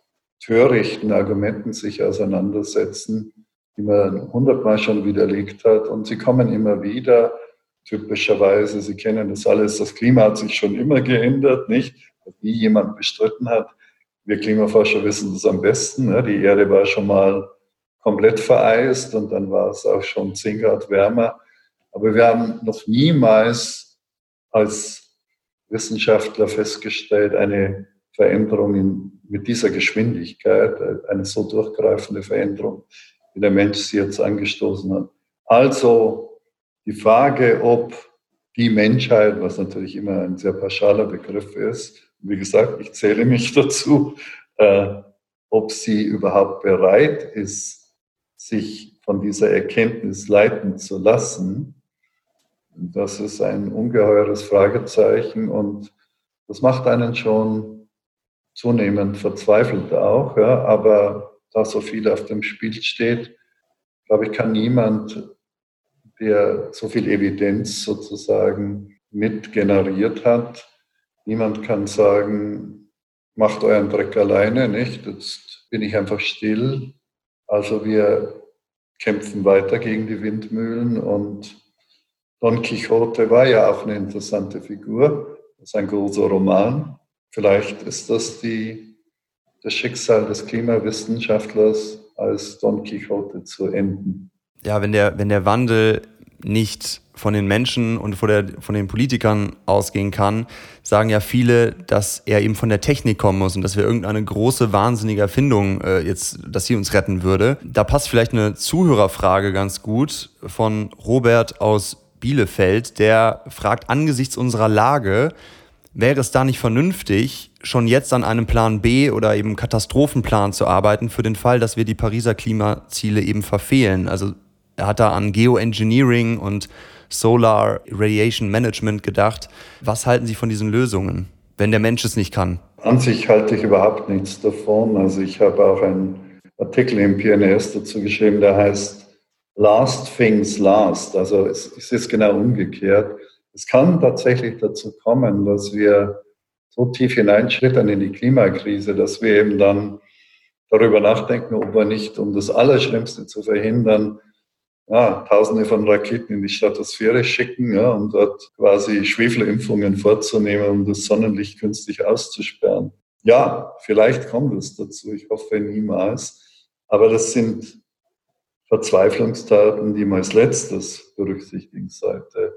törichten Argumenten sich auseinandersetzen, die man hundertmal schon widerlegt hat. Und sie kommen immer wieder, typischerweise. Sie kennen das alles. Das Klima hat sich schon immer geändert, nicht? Wie jemand bestritten hat. Wir Klimaforscher wissen das am besten. Ne? Die Erde war schon mal komplett vereist und dann war es auch schon 10 Grad wärmer. Aber wir haben noch niemals als Wissenschaftler festgestellt, eine Veränderung in, mit dieser Geschwindigkeit, eine so durchgreifende Veränderung, wie der Mensch sie jetzt angestoßen hat. Also die Frage, ob die Menschheit, was natürlich immer ein sehr pauschaler Begriff ist, wie gesagt, ich zähle mich [laughs] dazu, äh, ob sie überhaupt bereit ist, sich von dieser Erkenntnis leiten zu lassen, das ist ein ungeheures Fragezeichen und das macht einen schon zunehmend verzweifelt auch. Ja, aber da so viel auf dem Spiel steht, glaube ich, kann niemand, der so viel Evidenz sozusagen mit generiert hat, niemand kann sagen, macht euren Dreck alleine, nicht? Jetzt bin ich einfach still also wir kämpfen weiter gegen die Windmühlen und Don Quixote war ja auch eine interessante Figur. Das ist ein großer Roman. Vielleicht ist das die, das Schicksal des Klimawissenschaftlers, als Don Quixote zu enden. Ja, wenn der, wenn der Wandel nicht von den Menschen und von, der, von den Politikern ausgehen kann, sagen ja viele, dass er eben von der Technik kommen muss und dass wir irgendeine große, wahnsinnige Erfindung äh, jetzt, dass sie uns retten würde. Da passt vielleicht eine Zuhörerfrage ganz gut von Robert aus Bielefeld, der fragt, angesichts unserer Lage, wäre es da nicht vernünftig, schon jetzt an einem Plan B oder eben Katastrophenplan zu arbeiten für den Fall, dass wir die Pariser Klimaziele eben verfehlen? Also er hat da an Geoengineering und Solar Radiation Management gedacht. Was halten Sie von diesen Lösungen, wenn der Mensch es nicht kann? An sich halte ich überhaupt nichts davon. Also ich habe auch einen Artikel im PNS dazu geschrieben, der heißt Last Things Last. Also es, es ist genau umgekehrt. Es kann tatsächlich dazu kommen, dass wir so tief hineinschlittern in die Klimakrise, dass wir eben dann darüber nachdenken, ob wir nicht, um das Allerschlimmste zu verhindern, ja, Tausende von Raketen in die Stratosphäre schicken, ja, um dort quasi Schwefelimpfungen vorzunehmen, um das Sonnenlicht künstlich auszusperren. Ja, vielleicht kommt es dazu. Ich hoffe niemals. Aber das sind Verzweiflungstaten, die man als letztes berücksichtigen sollte.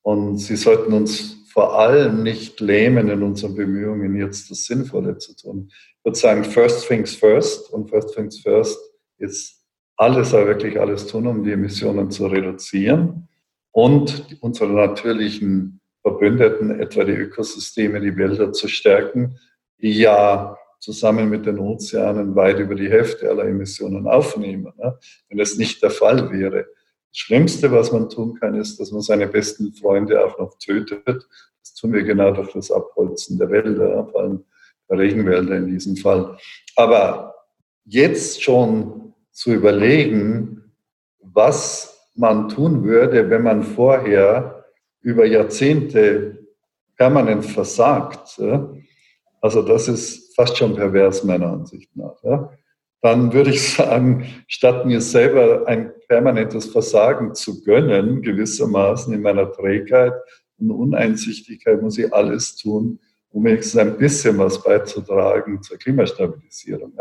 Und sie sollten uns vor allem nicht lähmen in unseren Bemühungen, jetzt das Sinnvolle zu tun. Ich würde sagen, first things first und first things first ist alles, aber wirklich alles tun, um die Emissionen zu reduzieren und unsere natürlichen Verbündeten, etwa die Ökosysteme, die Wälder zu stärken, die ja zusammen mit den Ozeanen weit über die Hälfte aller Emissionen aufnehmen. Ne? Wenn das nicht der Fall wäre. Das Schlimmste, was man tun kann, ist, dass man seine besten Freunde auch noch tötet. Das tun wir genau durch das Abholzen der Wälder, vor allem der Regenwälder in diesem Fall. Aber jetzt schon zu überlegen, was man tun würde, wenn man vorher über Jahrzehnte permanent versagt, also das ist fast schon pervers meiner Ansicht nach. Dann würde ich [laughs] sagen, statt mir selber ein permanentes Versagen zu gönnen, gewissermaßen in meiner Trägheit und Uneinsichtigkeit, muss ich alles tun, um wenigstens ein bisschen was beizutragen zur Klimastabilisierung.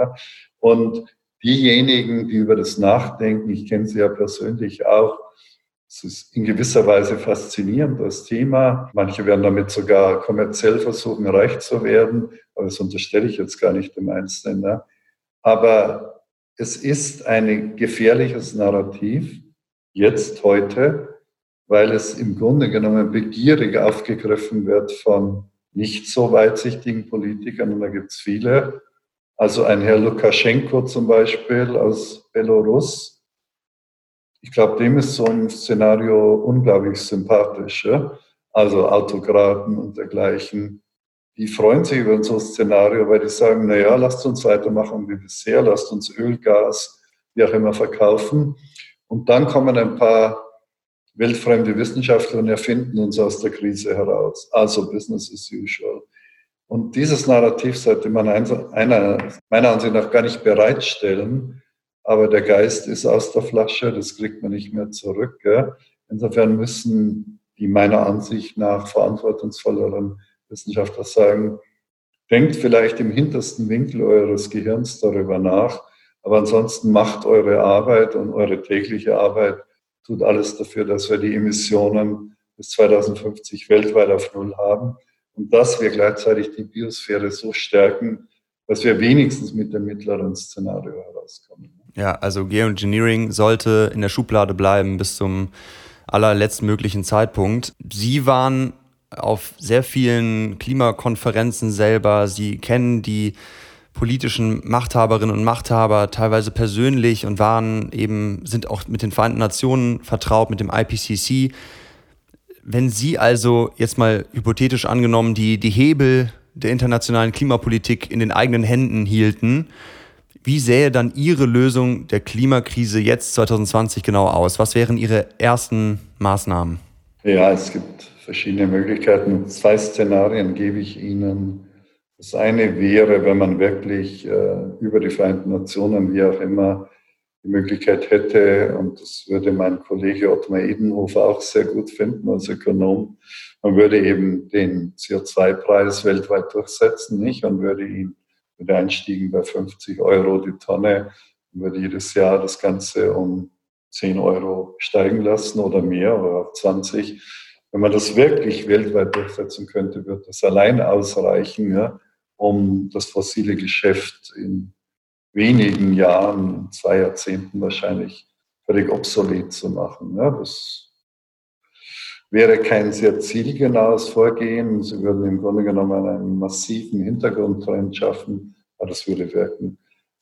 Und diejenigen, die über das nachdenken, ich kenne sie ja persönlich auch, es ist in gewisser Weise faszinierend, das Thema. Manche werden damit sogar kommerziell versuchen, reich zu werden, aber das unterstelle ich jetzt gar nicht dem Einzelnen. Ne? Aber es ist ein gefährliches Narrativ, jetzt, heute, weil es im Grunde genommen begierig aufgegriffen wird von nicht so weitsichtigen Politikern, und da gibt es viele. Also ein Herr Lukaschenko zum Beispiel aus Belarus, ich glaube, dem ist so ein Szenario unglaublich sympathisch. Ja? Also Autokraten und dergleichen, die freuen sich über so ein Szenario, weil die sagen, naja, lasst uns weitermachen wie bisher, lasst uns Öl, Gas, wie auch immer verkaufen. Und dann kommen ein paar weltfremde Wissenschaftler und erfinden uns aus der Krise heraus. Also Business as usual. Und dieses Narrativ sollte man einer, meiner Ansicht nach gar nicht bereitstellen, aber der Geist ist aus der Flasche, das kriegt man nicht mehr zurück. Gell? Insofern müssen die meiner Ansicht nach verantwortungsvolleren Wissenschaftler sagen, denkt vielleicht im hintersten Winkel eures Gehirns darüber nach, aber ansonsten macht eure Arbeit und eure tägliche Arbeit, tut alles dafür, dass wir die Emissionen bis 2050 weltweit auf Null haben und dass wir gleichzeitig die Biosphäre so stärken, dass wir wenigstens mit dem mittleren Szenario herauskommen. Ja, also Geoengineering sollte in der Schublade bleiben bis zum allerletztmöglichen Zeitpunkt. Sie waren auf sehr vielen Klimakonferenzen selber. Sie kennen die politischen Machthaberinnen und Machthaber teilweise persönlich und waren eben, sind auch mit den Vereinten Nationen vertraut, mit dem IPCC. Wenn Sie also jetzt mal hypothetisch angenommen die, die Hebel der internationalen Klimapolitik in den eigenen Händen hielten, wie sähe dann Ihre Lösung der Klimakrise jetzt 2020 genau aus? Was wären Ihre ersten Maßnahmen? Ja, es gibt verschiedene Möglichkeiten. Zwei Szenarien gebe ich Ihnen. Das eine wäre, wenn man wirklich äh, über die Vereinten Nationen, wie auch immer, die Möglichkeit hätte, und das würde mein Kollege Ottmar Edenhofer auch sehr gut finden als Ökonom, man würde eben den CO2-Preis weltweit durchsetzen, nicht? Und würde ihn mit Einstiegen bei 50 Euro die Tonne und würde jedes Jahr das Ganze um 10 Euro steigen lassen oder mehr oder auf 20. Wenn man das wirklich weltweit durchsetzen könnte, wird das allein ausreichen, ja, um das fossile Geschäft in wenigen Jahren, zwei Jahrzehnten wahrscheinlich, völlig obsolet zu machen. Ja. Das wäre kein sehr zielgenaues Vorgehen. Sie würden im Grunde genommen einen massiven Hintergrundtrend schaffen, aber das würde wirken.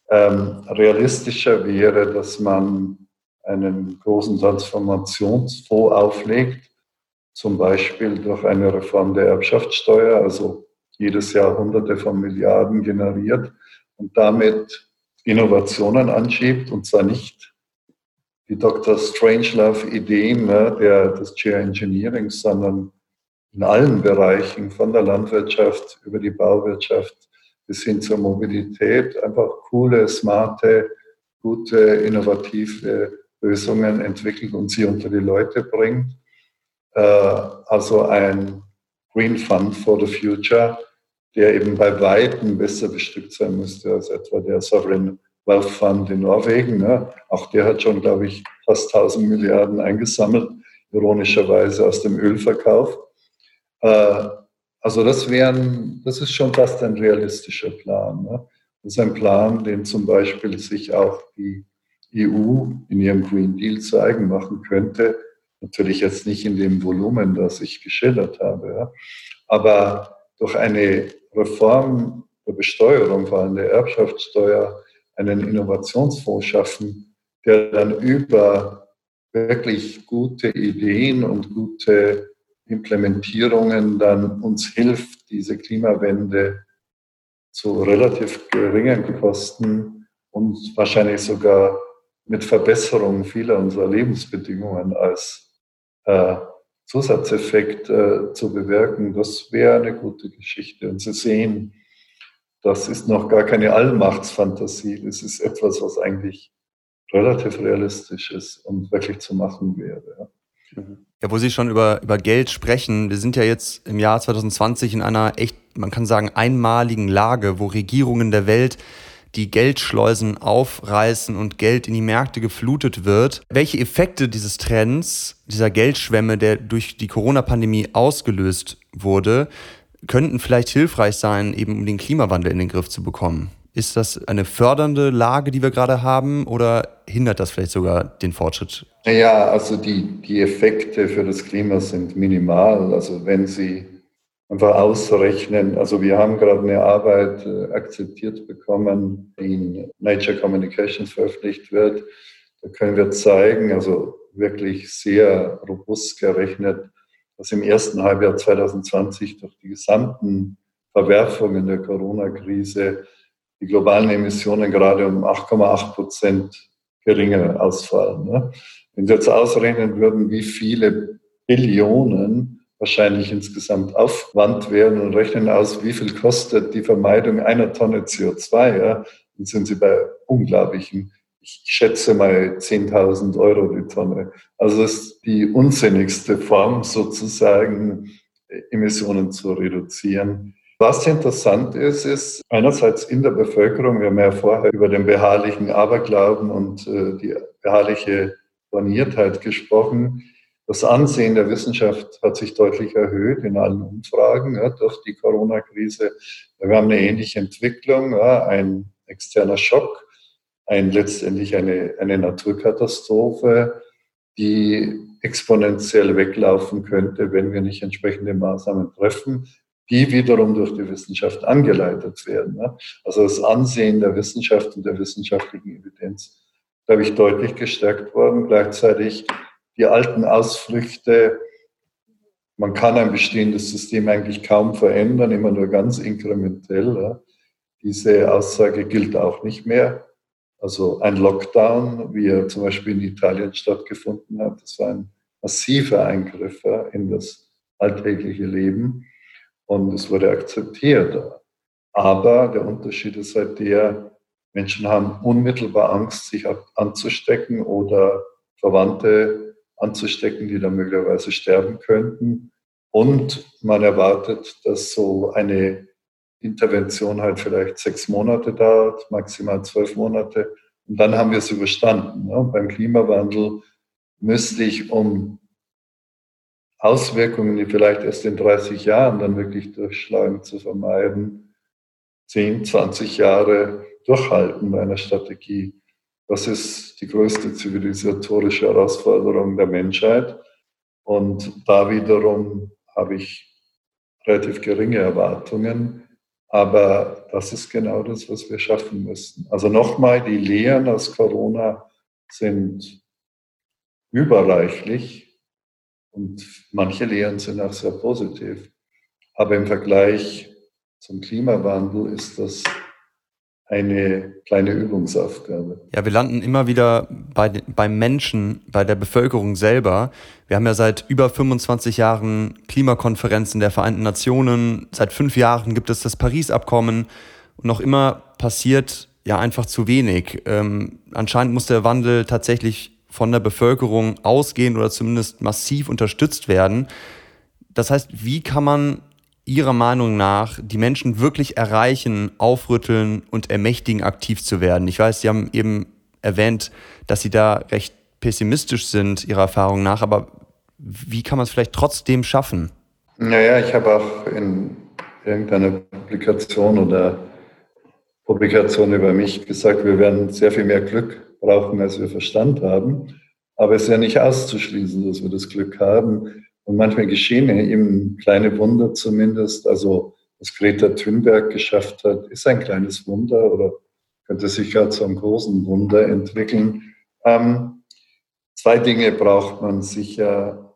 Ähm, realistischer wäre, dass man einen großen Transformationsfonds auflegt, zum Beispiel durch eine Reform der Erbschaftssteuer, also jedes Jahr Hunderte von Milliarden generiert und damit Innovationen anschiebt, und zwar nicht die Dr. Strangelove-Ideen ne, der, des Geoengineering, sondern in allen Bereichen, von der Landwirtschaft über die Bauwirtschaft bis hin zur Mobilität, einfach coole, smarte, gute, innovative Lösungen entwickelt und sie unter die Leute bringt. Äh, also ein Green Fund for the Future, der eben bei Weitem besser bestückt sein müsste als etwa der Sovereign Wealth Fund in Norwegen. Ne? Auch der hat schon, glaube ich, fast 1000 Milliarden eingesammelt, ironischerweise aus dem Ölverkauf. Äh, also das wären, das ist schon fast ein realistischer Plan. Ne? Das ist ein Plan, den zum Beispiel sich auch die EU in ihrem Green Deal zeigen machen könnte. Natürlich jetzt nicht in dem Volumen, das ich geschildert habe, ja. aber durch eine Reform der Besteuerung, vor allem der Erbschaftssteuer, einen Innovationsfonds schaffen, der dann über wirklich gute Ideen und gute Implementierungen dann uns hilft, diese Klimawende zu relativ geringen Kosten und wahrscheinlich sogar mit Verbesserung vieler unserer Lebensbedingungen als äh, Zusatzeffekt äh, zu bewirken, das wäre eine gute Geschichte. Und Sie sehen, das ist noch gar keine Allmachtsfantasie, das ist etwas, was eigentlich relativ realistisch ist und wirklich zu machen wäre. Ja. Ja, wo Sie schon über, über Geld sprechen, wir sind ja jetzt im Jahr 2020 in einer echt, man kann sagen, einmaligen Lage, wo Regierungen der Welt die Geldschleusen aufreißen und Geld in die Märkte geflutet wird. Welche Effekte dieses Trends, dieser Geldschwemme, der durch die Corona-Pandemie ausgelöst wurde, könnten vielleicht hilfreich sein, eben um den Klimawandel in den Griff zu bekommen? Ist das eine fördernde Lage, die wir gerade haben, oder hindert das vielleicht sogar den Fortschritt? Ja, also die, die Effekte für das Klima sind minimal. Also wenn Sie einfach ausrechnen. Also wir haben gerade eine Arbeit äh, akzeptiert bekommen, die in Nature Communications veröffentlicht wird. Da können wir zeigen, also wirklich sehr robust gerechnet, dass im ersten Halbjahr 2020 durch die gesamten Verwerfungen der Corona-Krise die globalen Emissionen gerade um 8,8 Prozent geringer ausfallen. Ne? Wenn Sie jetzt ausrechnen würden, wie viele Billionen wahrscheinlich insgesamt Aufwand werden und rechnen aus, wie viel kostet die Vermeidung einer Tonne CO2, ja, dann sind sie bei unglaublichen, ich schätze mal 10.000 Euro die Tonne. Also das ist die unsinnigste Form sozusagen, Emissionen zu reduzieren. Was interessant ist, ist einerseits in der Bevölkerung, wir haben ja vorher über den beharrlichen Aberglauben und äh, die beharrliche Borniertheit gesprochen. Das Ansehen der Wissenschaft hat sich deutlich erhöht in allen Umfragen ja, durch die Corona-Krise. Wir haben eine ähnliche Entwicklung, ja, ein externer Schock, ein, letztendlich eine, eine Naturkatastrophe, die exponentiell weglaufen könnte, wenn wir nicht entsprechende Maßnahmen treffen, die wiederum durch die Wissenschaft angeleitet werden. Ja. Also das Ansehen der Wissenschaft und der wissenschaftlichen Evidenz, glaube ich, deutlich gestärkt worden. Gleichzeitig die alten Ausflüchte, man kann ein bestehendes System eigentlich kaum verändern, immer nur ganz inkrementell. Ja. Diese Aussage gilt auch nicht mehr. Also ein Lockdown, wie er zum Beispiel in Italien stattgefunden hat, das war ein massiver Eingriff in das alltägliche Leben und es wurde akzeptiert. Aber der Unterschied ist halt der, Menschen haben unmittelbar Angst, sich anzustecken oder Verwandte anzustecken, die dann möglicherweise sterben könnten. Und man erwartet, dass so eine Intervention halt vielleicht sechs Monate dauert, maximal zwölf Monate. Und dann haben wir es überstanden. Ne? Beim Klimawandel müsste ich, um Auswirkungen, die vielleicht erst in 30 Jahren dann wirklich durchschlagen, zu vermeiden, 10, 20 Jahre durchhalten bei einer Strategie. Das ist die größte zivilisatorische Herausforderung der Menschheit. Und da wiederum habe ich relativ geringe Erwartungen. Aber das ist genau das, was wir schaffen müssen. Also nochmal, die Lehren aus Corona sind überreichlich und manche Lehren sind auch sehr positiv. Aber im Vergleich zum Klimawandel ist das eine kleine Übungsaufgabe. Ja, wir landen immer wieder bei, beim Menschen, bei der Bevölkerung selber. Wir haben ja seit über 25 Jahren Klimakonferenzen der Vereinten Nationen. Seit fünf Jahren gibt es das Paris-Abkommen. Und noch immer passiert ja einfach zu wenig. Ähm, anscheinend muss der Wandel tatsächlich von der Bevölkerung ausgehen oder zumindest massiv unterstützt werden. Das heißt, wie kann man Ihrer Meinung nach die Menschen wirklich erreichen, aufrütteln und ermächtigen, aktiv zu werden? Ich weiß, Sie haben eben erwähnt, dass Sie da recht pessimistisch sind, Ihrer Erfahrung nach, aber wie kann man es vielleicht trotzdem schaffen? Naja, ich habe auch in irgendeiner Publikation oder Publikation über mich gesagt, wir werden sehr viel mehr Glück brauchen, als wir Verstand haben. Aber es ist ja nicht auszuschließen, dass wir das Glück haben. Und manchmal geschehen eben kleine Wunder zumindest. Also was Greta Thunberg geschafft hat, ist ein kleines Wunder oder könnte sich ja zu einem großen Wunder entwickeln. Ähm, zwei Dinge braucht man sicher.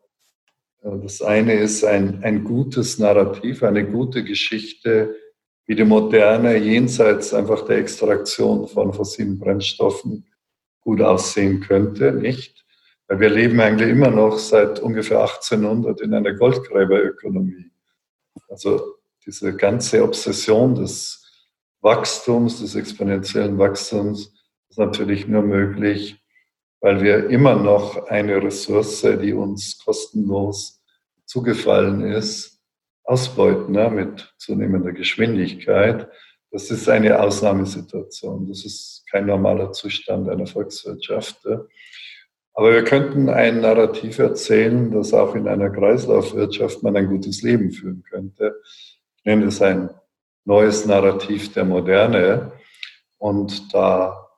Das eine ist ein, ein gutes Narrativ, eine gute Geschichte, wie die Moderne jenseits einfach der Extraktion von fossilen Brennstoffen gut aussehen könnte, nicht? Weil wir leben eigentlich immer noch seit ungefähr 1800 in einer Goldgräberökonomie. Also diese ganze Obsession des Wachstums, des exponentiellen Wachstums, ist natürlich nur möglich, weil wir immer noch eine Ressource, die uns kostenlos zugefallen ist, ausbeuten ne, mit zunehmender Geschwindigkeit. Das ist eine Ausnahmesituation. Das ist kein normaler Zustand einer Volkswirtschaft. Aber wir könnten ein Narrativ erzählen, dass auch in einer Kreislaufwirtschaft man ein gutes Leben führen könnte. Ich nenne es ein neues Narrativ der Moderne. Und da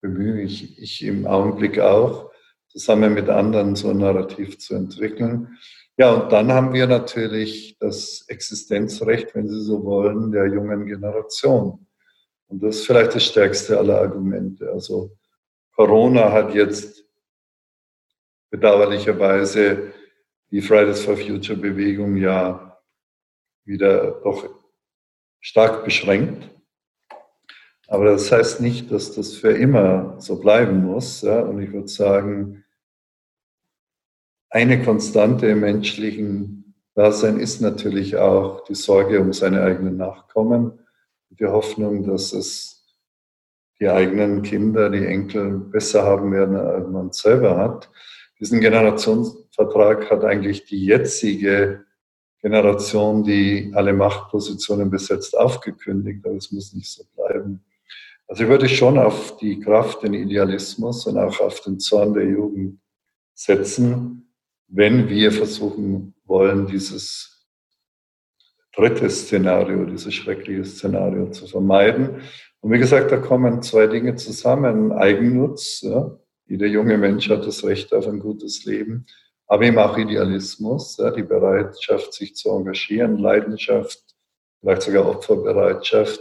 bemühe ich, ich im Augenblick auch, zusammen mit anderen so ein Narrativ zu entwickeln. Ja, und dann haben wir natürlich das Existenzrecht, wenn Sie so wollen, der jungen Generation. Und das ist vielleicht das stärkste aller Argumente. Also Corona hat jetzt bedauerlicherweise die Fridays for Future Bewegung ja wieder doch stark beschränkt. Aber das heißt nicht, dass das für immer so bleiben muss. Ja? Und ich würde sagen, eine Konstante im menschlichen Dasein ist natürlich auch die Sorge um seine eigenen Nachkommen, die Hoffnung, dass es die eigenen Kinder, die Enkel besser haben werden, als man selber hat. Diesen Generationsvertrag hat eigentlich die jetzige Generation, die alle Machtpositionen besetzt, aufgekündigt, aber es muss nicht so bleiben. Also ich würde schon auf die Kraft, den Idealismus und auch auf den Zorn der Jugend setzen, wenn wir versuchen wollen, dieses dritte Szenario, dieses schreckliche Szenario zu vermeiden. Und wie gesagt, da kommen zwei Dinge zusammen. Eigennutz, ja. jeder junge Mensch hat das Recht auf ein gutes Leben aber eben auch Idealismus, ja, die Bereitschaft, sich zu engagieren, Leidenschaft, vielleicht sogar Opferbereitschaft.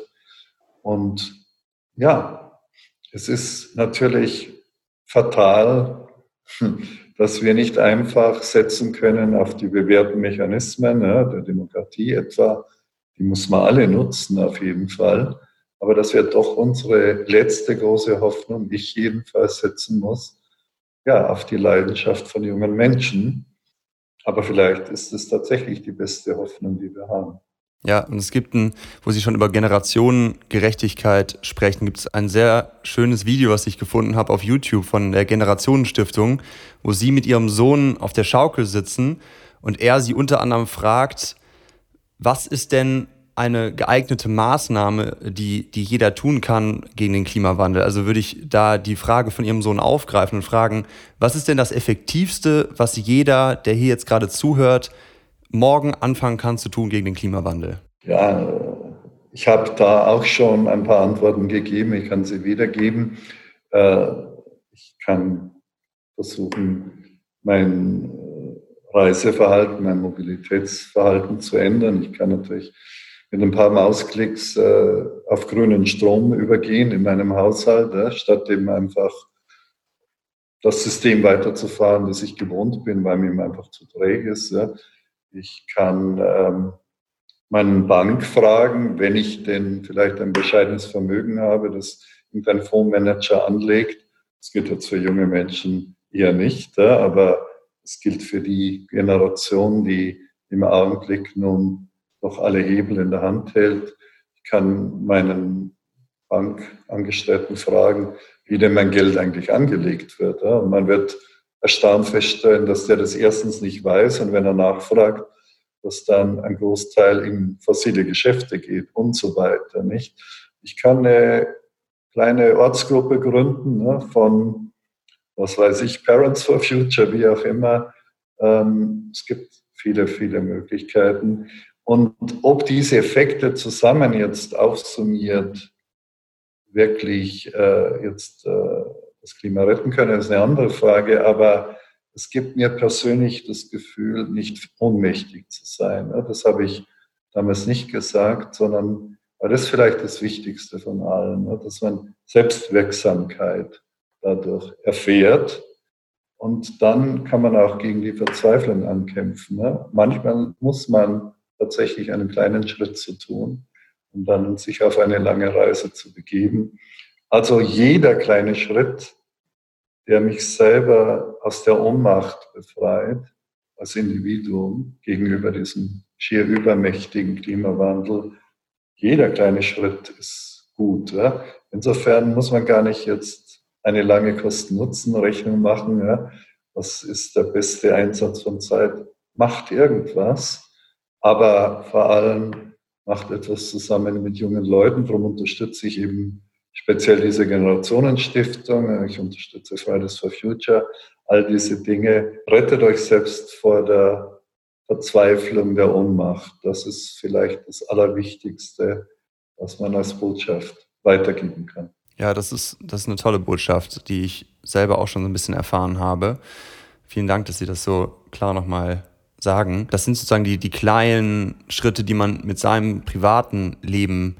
Und ja, es ist natürlich fatal, [laughs] dass wir nicht einfach setzen können auf die bewährten Mechanismen ja, der Demokratie etwa. Die muss man alle nutzen, auf jeden Fall. Aber dass wir doch unsere letzte große Hoffnung, ich jedenfalls, setzen muss, ja, auf die Leidenschaft von jungen Menschen. Aber vielleicht ist es tatsächlich die beste Hoffnung, die wir haben. Ja, und es gibt ein, wo Sie schon über Generationengerechtigkeit sprechen, gibt es ein sehr schönes Video, was ich gefunden habe auf YouTube von der Generationenstiftung, wo Sie mit Ihrem Sohn auf der Schaukel sitzen und er Sie unter anderem fragt, was ist denn eine geeignete Maßnahme, die, die jeder tun kann gegen den Klimawandel? Also würde ich da die Frage von Ihrem Sohn aufgreifen und fragen, was ist denn das Effektivste, was jeder, der hier jetzt gerade zuhört, morgen anfangen kann zu tun gegen den Klimawandel? Ja, ich habe da auch schon ein paar Antworten gegeben. Ich kann sie wiedergeben. Äh, ich kann versuchen, mein Reiseverhalten, mein Mobilitätsverhalten zu ändern. Ich kann natürlich mit ein paar Mausklicks äh, auf grünen Strom übergehen in meinem Haushalt, ja, statt eben einfach das System weiterzufahren, das ich gewohnt bin, weil mir einfach zu träge ist. Ja. Ich kann ähm, meinen Bank fragen, wenn ich denn vielleicht ein bescheidenes Vermögen habe, das irgendein Fondsmanager anlegt. Das gilt jetzt für junge Menschen eher nicht, ja, aber es gilt für die Generation, die im Augenblick nun noch alle Hebel in der Hand hält. Ich kann meinen Bankangestellten fragen, wie denn mein Geld eigentlich angelegt wird. Und man wird erstaunt feststellen, dass der das erstens nicht weiß und wenn er nachfragt, dass dann ein Großteil in fossile Geschäfte geht und so weiter. Nicht? Ich kann eine kleine Ortsgruppe gründen ne, von, was weiß ich, Parents for Future, wie auch immer. Ähm, es gibt viele, viele Möglichkeiten. Und ob diese Effekte zusammen jetzt aufsummiert wirklich äh, jetzt äh, das Klima retten können, ist eine andere Frage. Aber es gibt mir persönlich das Gefühl, nicht ohnmächtig zu sein. Das habe ich damals nicht gesagt, sondern weil das ist vielleicht das Wichtigste von allen, dass man Selbstwirksamkeit dadurch erfährt. Und dann kann man auch gegen die Verzweiflung ankämpfen. Manchmal muss man tatsächlich einen kleinen Schritt zu tun und dann sich auf eine lange Reise zu begeben. Also jeder kleine Schritt der mich selber aus der Ohnmacht befreit, als Individuum gegenüber diesem schier übermächtigen Klimawandel. Jeder kleine Schritt ist gut. Ja? Insofern muss man gar nicht jetzt eine lange Kosten-Nutzen-Rechnung machen. Ja? Was ist der beste Einsatz von Zeit? Macht irgendwas, aber vor allem macht etwas zusammen mit jungen Leuten. Darum unterstütze ich eben speziell diese Generationenstiftung, ich unterstütze Fridays for Future, all diese Dinge. Rettet euch selbst vor der Verzweiflung, der Ohnmacht. Das ist vielleicht das Allerwichtigste, was man als Botschaft weitergeben kann. Ja, das ist, das ist eine tolle Botschaft, die ich selber auch schon so ein bisschen erfahren habe. Vielen Dank, dass Sie das so klar nochmal sagen. Das sind sozusagen die, die kleinen Schritte, die man mit seinem privaten Leben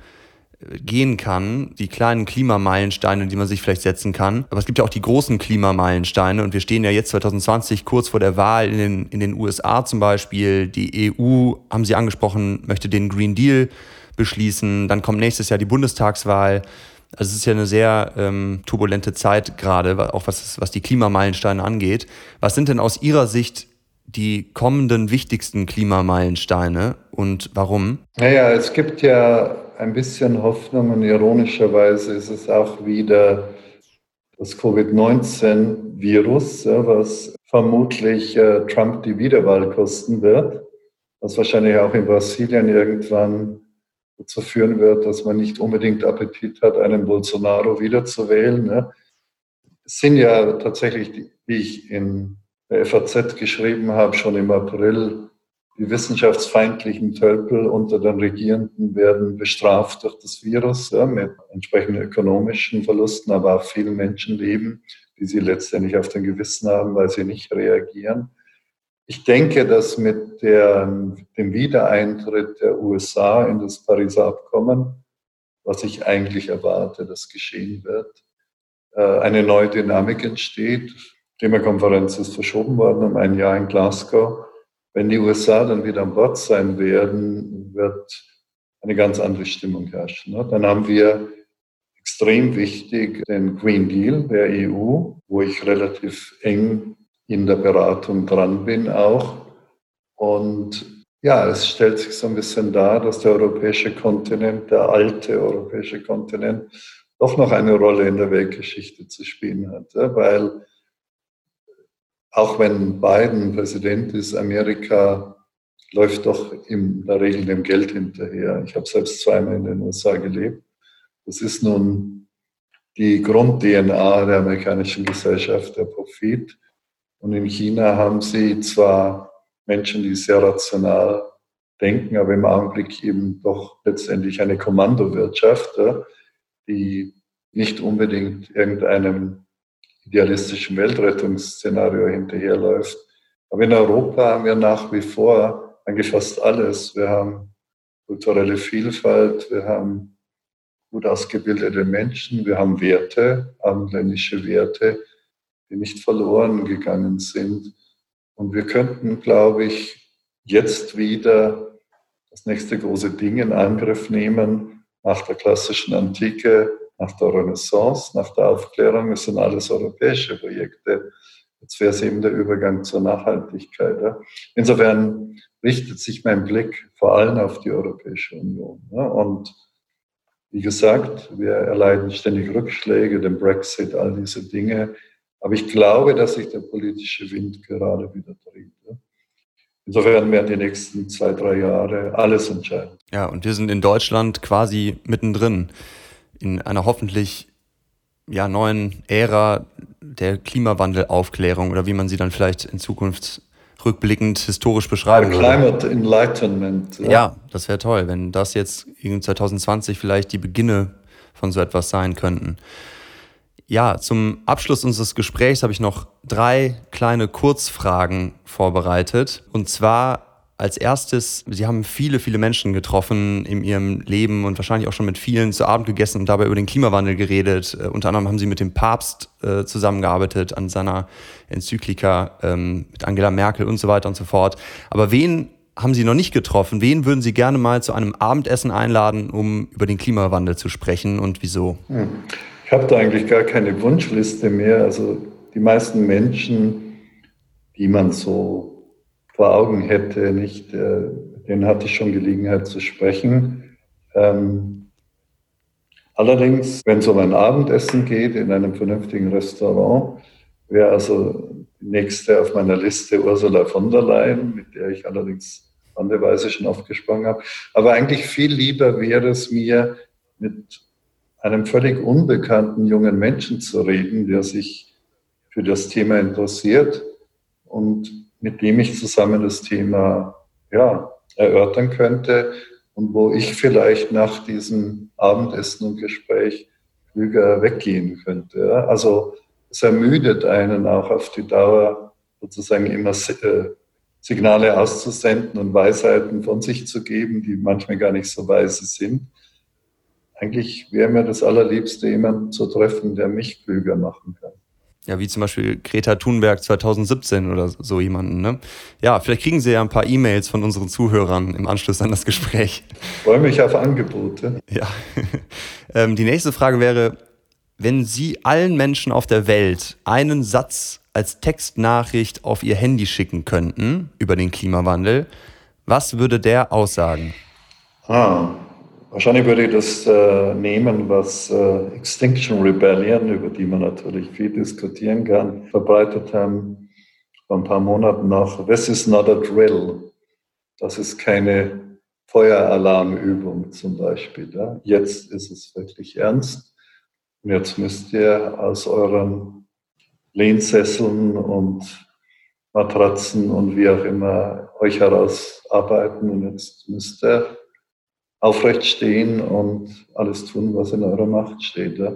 gehen kann, die kleinen Klimameilensteine, die man sich vielleicht setzen kann. Aber es gibt ja auch die großen Klimameilensteine und wir stehen ja jetzt 2020 kurz vor der Wahl in den, in den USA zum Beispiel. Die EU, haben Sie angesprochen, möchte den Green Deal beschließen. Dann kommt nächstes Jahr die Bundestagswahl. Also es ist ja eine sehr ähm, turbulente Zeit gerade, auch was, was die Klimameilensteine angeht. Was sind denn aus Ihrer Sicht die kommenden wichtigsten Klimameilensteine und warum? Naja, es gibt ja ein bisschen Hoffnung und ironischerweise ist es auch wieder das Covid-19-Virus, was vermutlich äh, Trump die Wiederwahl kosten wird, was wahrscheinlich auch in Brasilien irgendwann dazu führen wird, dass man nicht unbedingt Appetit hat, einen Bolsonaro wiederzuwählen. Es sind ja tatsächlich, wie ich in der FAZ geschrieben habe, schon im April, die wissenschaftsfeindlichen Tölpel unter den Regierenden werden bestraft durch das Virus ja, mit entsprechenden ökonomischen Verlusten, aber auch vielen Menschenleben, die sie letztendlich auf den Gewissen haben, weil sie nicht reagieren. Ich denke, dass mit der, dem Wiedereintritt der USA in das Pariser Abkommen, was ich eigentlich erwarte, dass geschehen wird, äh, eine neue Dynamik entsteht. Klimakonferenz ist verschoben worden um ein Jahr in Glasgow. Wenn die USA dann wieder an Bord sein werden, wird eine ganz andere Stimmung herrschen. Ne? Dann haben wir extrem wichtig den Green Deal der EU, wo ich relativ eng in der Beratung dran bin auch. Und ja, es stellt sich so ein bisschen dar, dass der europäische Kontinent, der alte europäische Kontinent, doch noch eine Rolle in der Weltgeschichte zu spielen hat, weil auch wenn Biden Präsident ist, Amerika läuft doch in der Regel dem Geld hinterher. Ich habe selbst zweimal in den USA gelebt. Das ist nun die Grund-DNA der amerikanischen Gesellschaft, der Profit. Und in China haben sie zwar Menschen, die sehr rational denken, aber im Augenblick eben doch letztendlich eine Kommandowirtschaft, die nicht unbedingt irgendeinem idealistischen Weltrettungsszenario hinterherläuft. Aber in Europa haben wir nach wie vor eigentlich fast alles. Wir haben kulturelle Vielfalt, wir haben gut ausgebildete Menschen, wir haben Werte, abendländische Werte, die nicht verloren gegangen sind. Und wir könnten, glaube ich, jetzt wieder das nächste große Ding in Angriff nehmen, nach der klassischen Antike nach der Renaissance, nach der Aufklärung. Es sind alles europäische Projekte. Jetzt wäre es eben der Übergang zur Nachhaltigkeit. Ja. Insofern richtet sich mein Blick vor allem auf die Europäische Union. Ja. Und wie gesagt, wir erleiden ständig Rückschläge, den Brexit, all diese Dinge. Aber ich glaube, dass sich der politische Wind gerade wieder dreht. Ja. Insofern werden die nächsten zwei, drei Jahre alles entscheiden. Ja, und wir sind in Deutschland quasi mittendrin in einer hoffentlich ja, neuen Ära der Klimawandelaufklärung oder wie man sie dann vielleicht in Zukunft rückblickend historisch beschreiben würde. Climate Enlightenment. Ja, ja das wäre toll, wenn das jetzt 2020 vielleicht die Beginne von so etwas sein könnten. Ja, zum Abschluss unseres Gesprächs habe ich noch drei kleine Kurzfragen vorbereitet. Und zwar als erstes, Sie haben viele, viele Menschen getroffen in Ihrem Leben und wahrscheinlich auch schon mit vielen zu Abend gegessen und dabei über den Klimawandel geredet. Äh, unter anderem haben Sie mit dem Papst äh, zusammengearbeitet an seiner Enzyklika, ähm, mit Angela Merkel und so weiter und so fort. Aber wen haben Sie noch nicht getroffen? Wen würden Sie gerne mal zu einem Abendessen einladen, um über den Klimawandel zu sprechen und wieso? Hm. Ich habe da eigentlich gar keine Wunschliste mehr. Also die meisten Menschen, die man so vor Augen hätte, nicht, äh, den hatte ich schon Gelegenheit zu sprechen. Ähm, allerdings, wenn es um ein Abendessen geht in einem vernünftigen Restaurant, wäre also die nächste auf meiner Liste Ursula von der Leyen, mit der ich allerdings anderweise schon aufgesprochen habe. Aber eigentlich viel lieber wäre es mir, mit einem völlig unbekannten jungen Menschen zu reden, der sich für das Thema interessiert und mit dem ich zusammen das Thema ja, erörtern könnte und wo ich vielleicht nach diesem Abendessen und Gespräch klüger weggehen könnte. Also es ermüdet einen auch auf die Dauer sozusagen immer äh, Signale auszusenden und Weisheiten von sich zu geben, die manchmal gar nicht so weise sind. Eigentlich wäre mir das Allerliebste, jemanden zu treffen, der mich klüger machen kann. Ja, wie zum Beispiel Greta Thunberg 2017 oder so jemanden. Ne? Ja, vielleicht kriegen Sie ja ein paar E-Mails von unseren Zuhörern im Anschluss an das Gespräch. Ich freue mich auf Angebote. Ja. [laughs] ähm, die nächste Frage wäre, wenn Sie allen Menschen auf der Welt einen Satz als Textnachricht auf Ihr Handy schicken könnten über den Klimawandel, was würde der aussagen? Ah, Wahrscheinlich würde ich das äh, nehmen, was äh, Extinction Rebellion, über die man natürlich viel diskutieren kann, verbreitet haben vor ein paar Monaten noch. This is not a drill. Das ist keine Feueralarmübung zum Beispiel. Ja? Jetzt ist es wirklich ernst. Und jetzt müsst ihr aus euren Lehnsesseln und Matratzen und wie auch immer euch herausarbeiten. Und jetzt müsst ihr aufrecht stehen und alles tun, was in eurer Macht steht. Ja.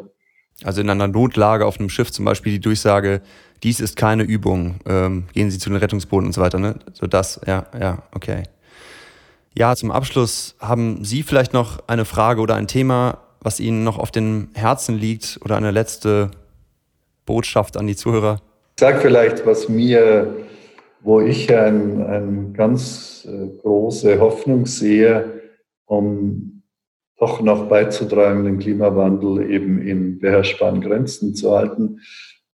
Also in einer Notlage auf einem Schiff zum Beispiel die Durchsage, dies ist keine Übung, ähm, gehen Sie zu den Rettungsbooten und so weiter, ne? So das, ja, ja, okay. Ja, zum Abschluss haben Sie vielleicht noch eine Frage oder ein Thema, was Ihnen noch auf dem Herzen liegt oder eine letzte Botschaft an die Zuhörer? Ich sage vielleicht, was mir, wo ich eine ein ganz äh, große Hoffnung sehe, um doch noch beizutragen, den Klimawandel eben in beherrschbaren Grenzen zu halten.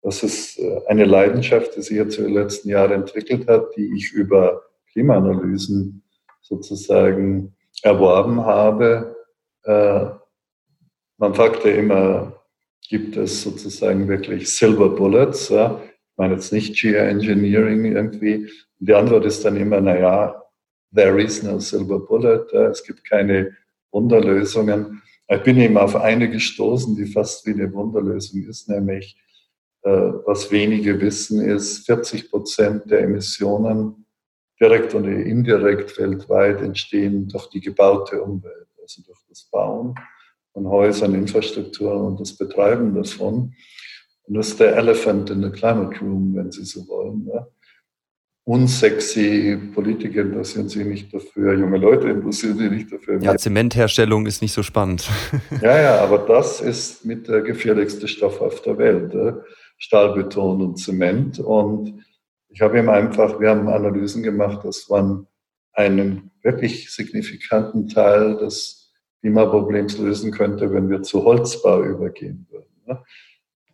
Das ist äh, eine Leidenschaft, die sich jetzt über die letzten Jahre entwickelt hat, die ich über Klimaanalysen sozusagen erworben habe. Äh, man fragte immer, gibt es sozusagen wirklich Silver Bullets? Ich meine jetzt nicht Geoengineering irgendwie. die Antwort ist dann immer, naja, there is no silver bullet, es gibt keine Wunderlösungen. Ich bin eben auf eine gestoßen, die fast wie eine Wunderlösung ist, nämlich äh, was wenige wissen, ist 40 Prozent der Emissionen direkt oder indirekt weltweit entstehen durch die gebaute Umwelt, also durch das Bauen von Häusern, Infrastrukturen und das Betreiben davon. Und das ist der Elephant in the Climate Room, wenn Sie so wollen unsexy Politiker interessieren sich nicht dafür, junge Leute interessieren sich nicht dafür. Ja, Zementherstellung ist nicht so spannend. [laughs] ja, ja, aber das ist mit der gefährlichste Stoff auf der Welt. Stahlbeton und Zement. Und ich habe ihm einfach, wir haben Analysen gemacht, dass man einen wirklich signifikanten Teil des Klimaproblems lösen könnte, wenn wir zu Holzbau übergehen würden.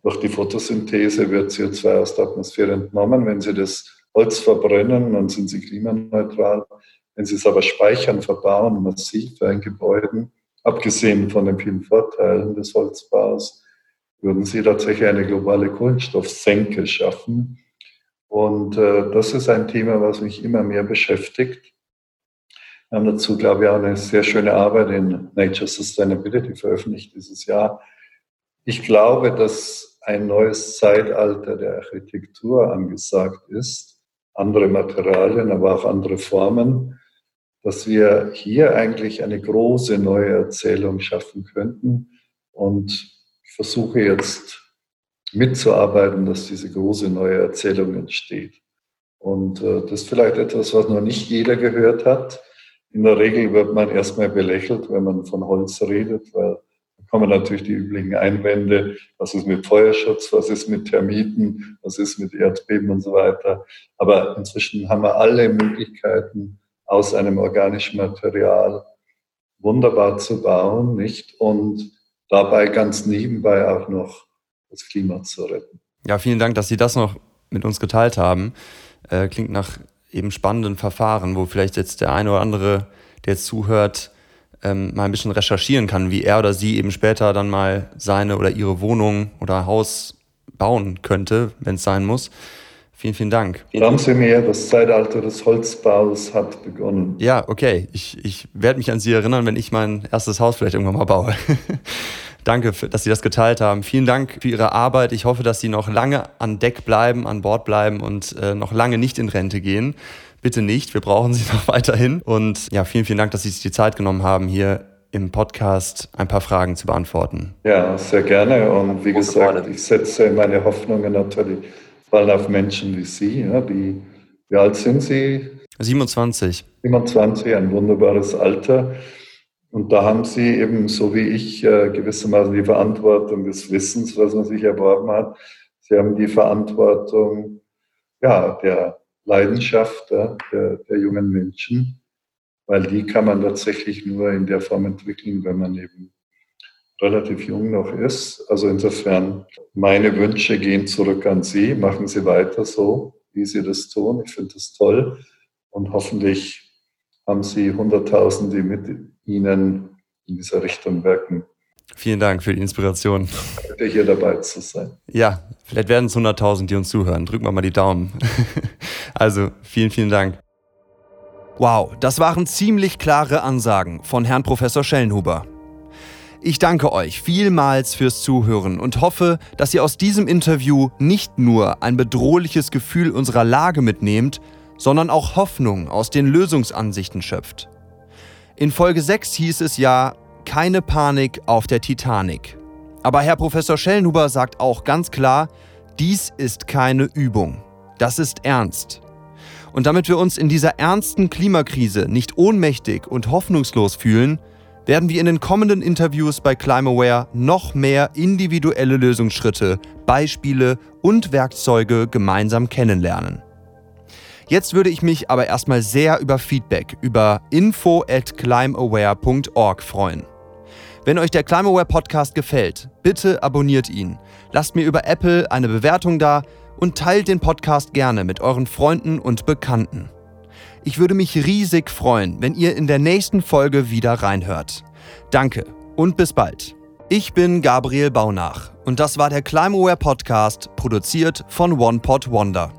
Durch die Photosynthese wird CO2 aus der Atmosphäre entnommen. Wenn Sie das Holz verbrennen, dann sind sie klimaneutral. Wenn sie es aber speichern, verbauen, massiv in Gebäuden, abgesehen von den vielen Vorteilen des Holzbaus, würden sie tatsächlich eine globale Kohlenstoffsenke schaffen. Und äh, das ist ein Thema, was mich immer mehr beschäftigt. Wir haben dazu, glaube ich, auch eine sehr schöne Arbeit in Nature Sustainability veröffentlicht dieses Jahr. Ich glaube, dass ein neues Zeitalter der Architektur angesagt ist andere Materialien, aber auch andere Formen, dass wir hier eigentlich eine große neue Erzählung schaffen könnten. Und ich versuche jetzt mitzuarbeiten, dass diese große neue Erzählung entsteht. Und äh, das ist vielleicht etwas, was noch nicht jeder gehört hat. In der Regel wird man erstmal belächelt, wenn man von Holz redet, weil kommen natürlich die üblichen Einwände, was ist mit Feuerschutz, was ist mit Termiten, was ist mit Erdbeben und so weiter. Aber inzwischen haben wir alle Möglichkeiten, aus einem organischen Material wunderbar zu bauen, nicht? Und dabei ganz nebenbei auch noch das Klima zu retten. Ja, vielen Dank, dass Sie das noch mit uns geteilt haben. Äh, klingt nach eben spannenden Verfahren, wo vielleicht jetzt der eine oder andere, der jetzt zuhört, ähm, mal ein bisschen recherchieren kann, wie er oder sie eben später dann mal seine oder ihre Wohnung oder Haus bauen könnte, wenn es sein muss. Vielen, vielen Dank. Glauben Sie mir, das Zeitalter des Holzbaus hat begonnen. Ja, okay. Ich, ich werde mich an Sie erinnern, wenn ich mein erstes Haus vielleicht irgendwann mal baue. [laughs] Danke, dass Sie das geteilt haben. Vielen Dank für Ihre Arbeit. Ich hoffe, dass Sie noch lange an Deck bleiben, an Bord bleiben und äh, noch lange nicht in Rente gehen. Bitte nicht, wir brauchen Sie [laughs] noch weiterhin. Und ja, vielen, vielen Dank, dass Sie sich die Zeit genommen haben, hier im Podcast ein paar Fragen zu beantworten. Ja, sehr gerne. Und wie gesagt, ich setze meine Hoffnungen natürlich vor allem auf Menschen wie Sie. Ja, die, wie alt sind Sie? 27. 27, ein wunderbares Alter. Und da haben Sie eben, so wie ich, äh, gewissermaßen die Verantwortung des Wissens, was man sich erworben hat. Sie haben die Verantwortung ja, der Leidenschaft der, der jungen Menschen, weil die kann man tatsächlich nur in der Form entwickeln, wenn man eben relativ jung noch ist. Also insofern, meine Wünsche gehen zurück an Sie. Machen Sie weiter so, wie Sie das tun. Ich finde das toll. Und hoffentlich haben Sie Hunderttausende, die mit Ihnen in dieser Richtung wirken. Vielen Dank für die Inspiration. Hier dabei zu sein. Ja, vielleicht werden es 100.000, die uns zuhören. Drücken wir mal die Daumen. [laughs] also vielen, vielen Dank. Wow, das waren ziemlich klare Ansagen von Herrn Professor Schellenhuber. Ich danke euch vielmals fürs Zuhören und hoffe, dass ihr aus diesem Interview nicht nur ein bedrohliches Gefühl unserer Lage mitnehmt, sondern auch Hoffnung aus den Lösungsansichten schöpft. In Folge 6 hieß es ja, keine Panik auf der Titanic. Aber Herr Professor Schellenhuber sagt auch ganz klar, dies ist keine Übung. Das ist ernst. Und damit wir uns in dieser ernsten Klimakrise nicht ohnmächtig und hoffnungslos fühlen, werden wir in den kommenden Interviews bei Climaware noch mehr individuelle Lösungsschritte, Beispiele und Werkzeuge gemeinsam kennenlernen. Jetzt würde ich mich aber erstmal sehr über Feedback über info at climbaware.org freuen. Wenn euch der Climaware Podcast gefällt, bitte abonniert ihn, lasst mir über Apple eine Bewertung da und teilt den Podcast gerne mit euren Freunden und Bekannten. Ich würde mich riesig freuen, wenn ihr in der nächsten Folge wieder reinhört. Danke und bis bald. Ich bin Gabriel Baunach und das war der Climaware Podcast, produziert von OnePod Wonder.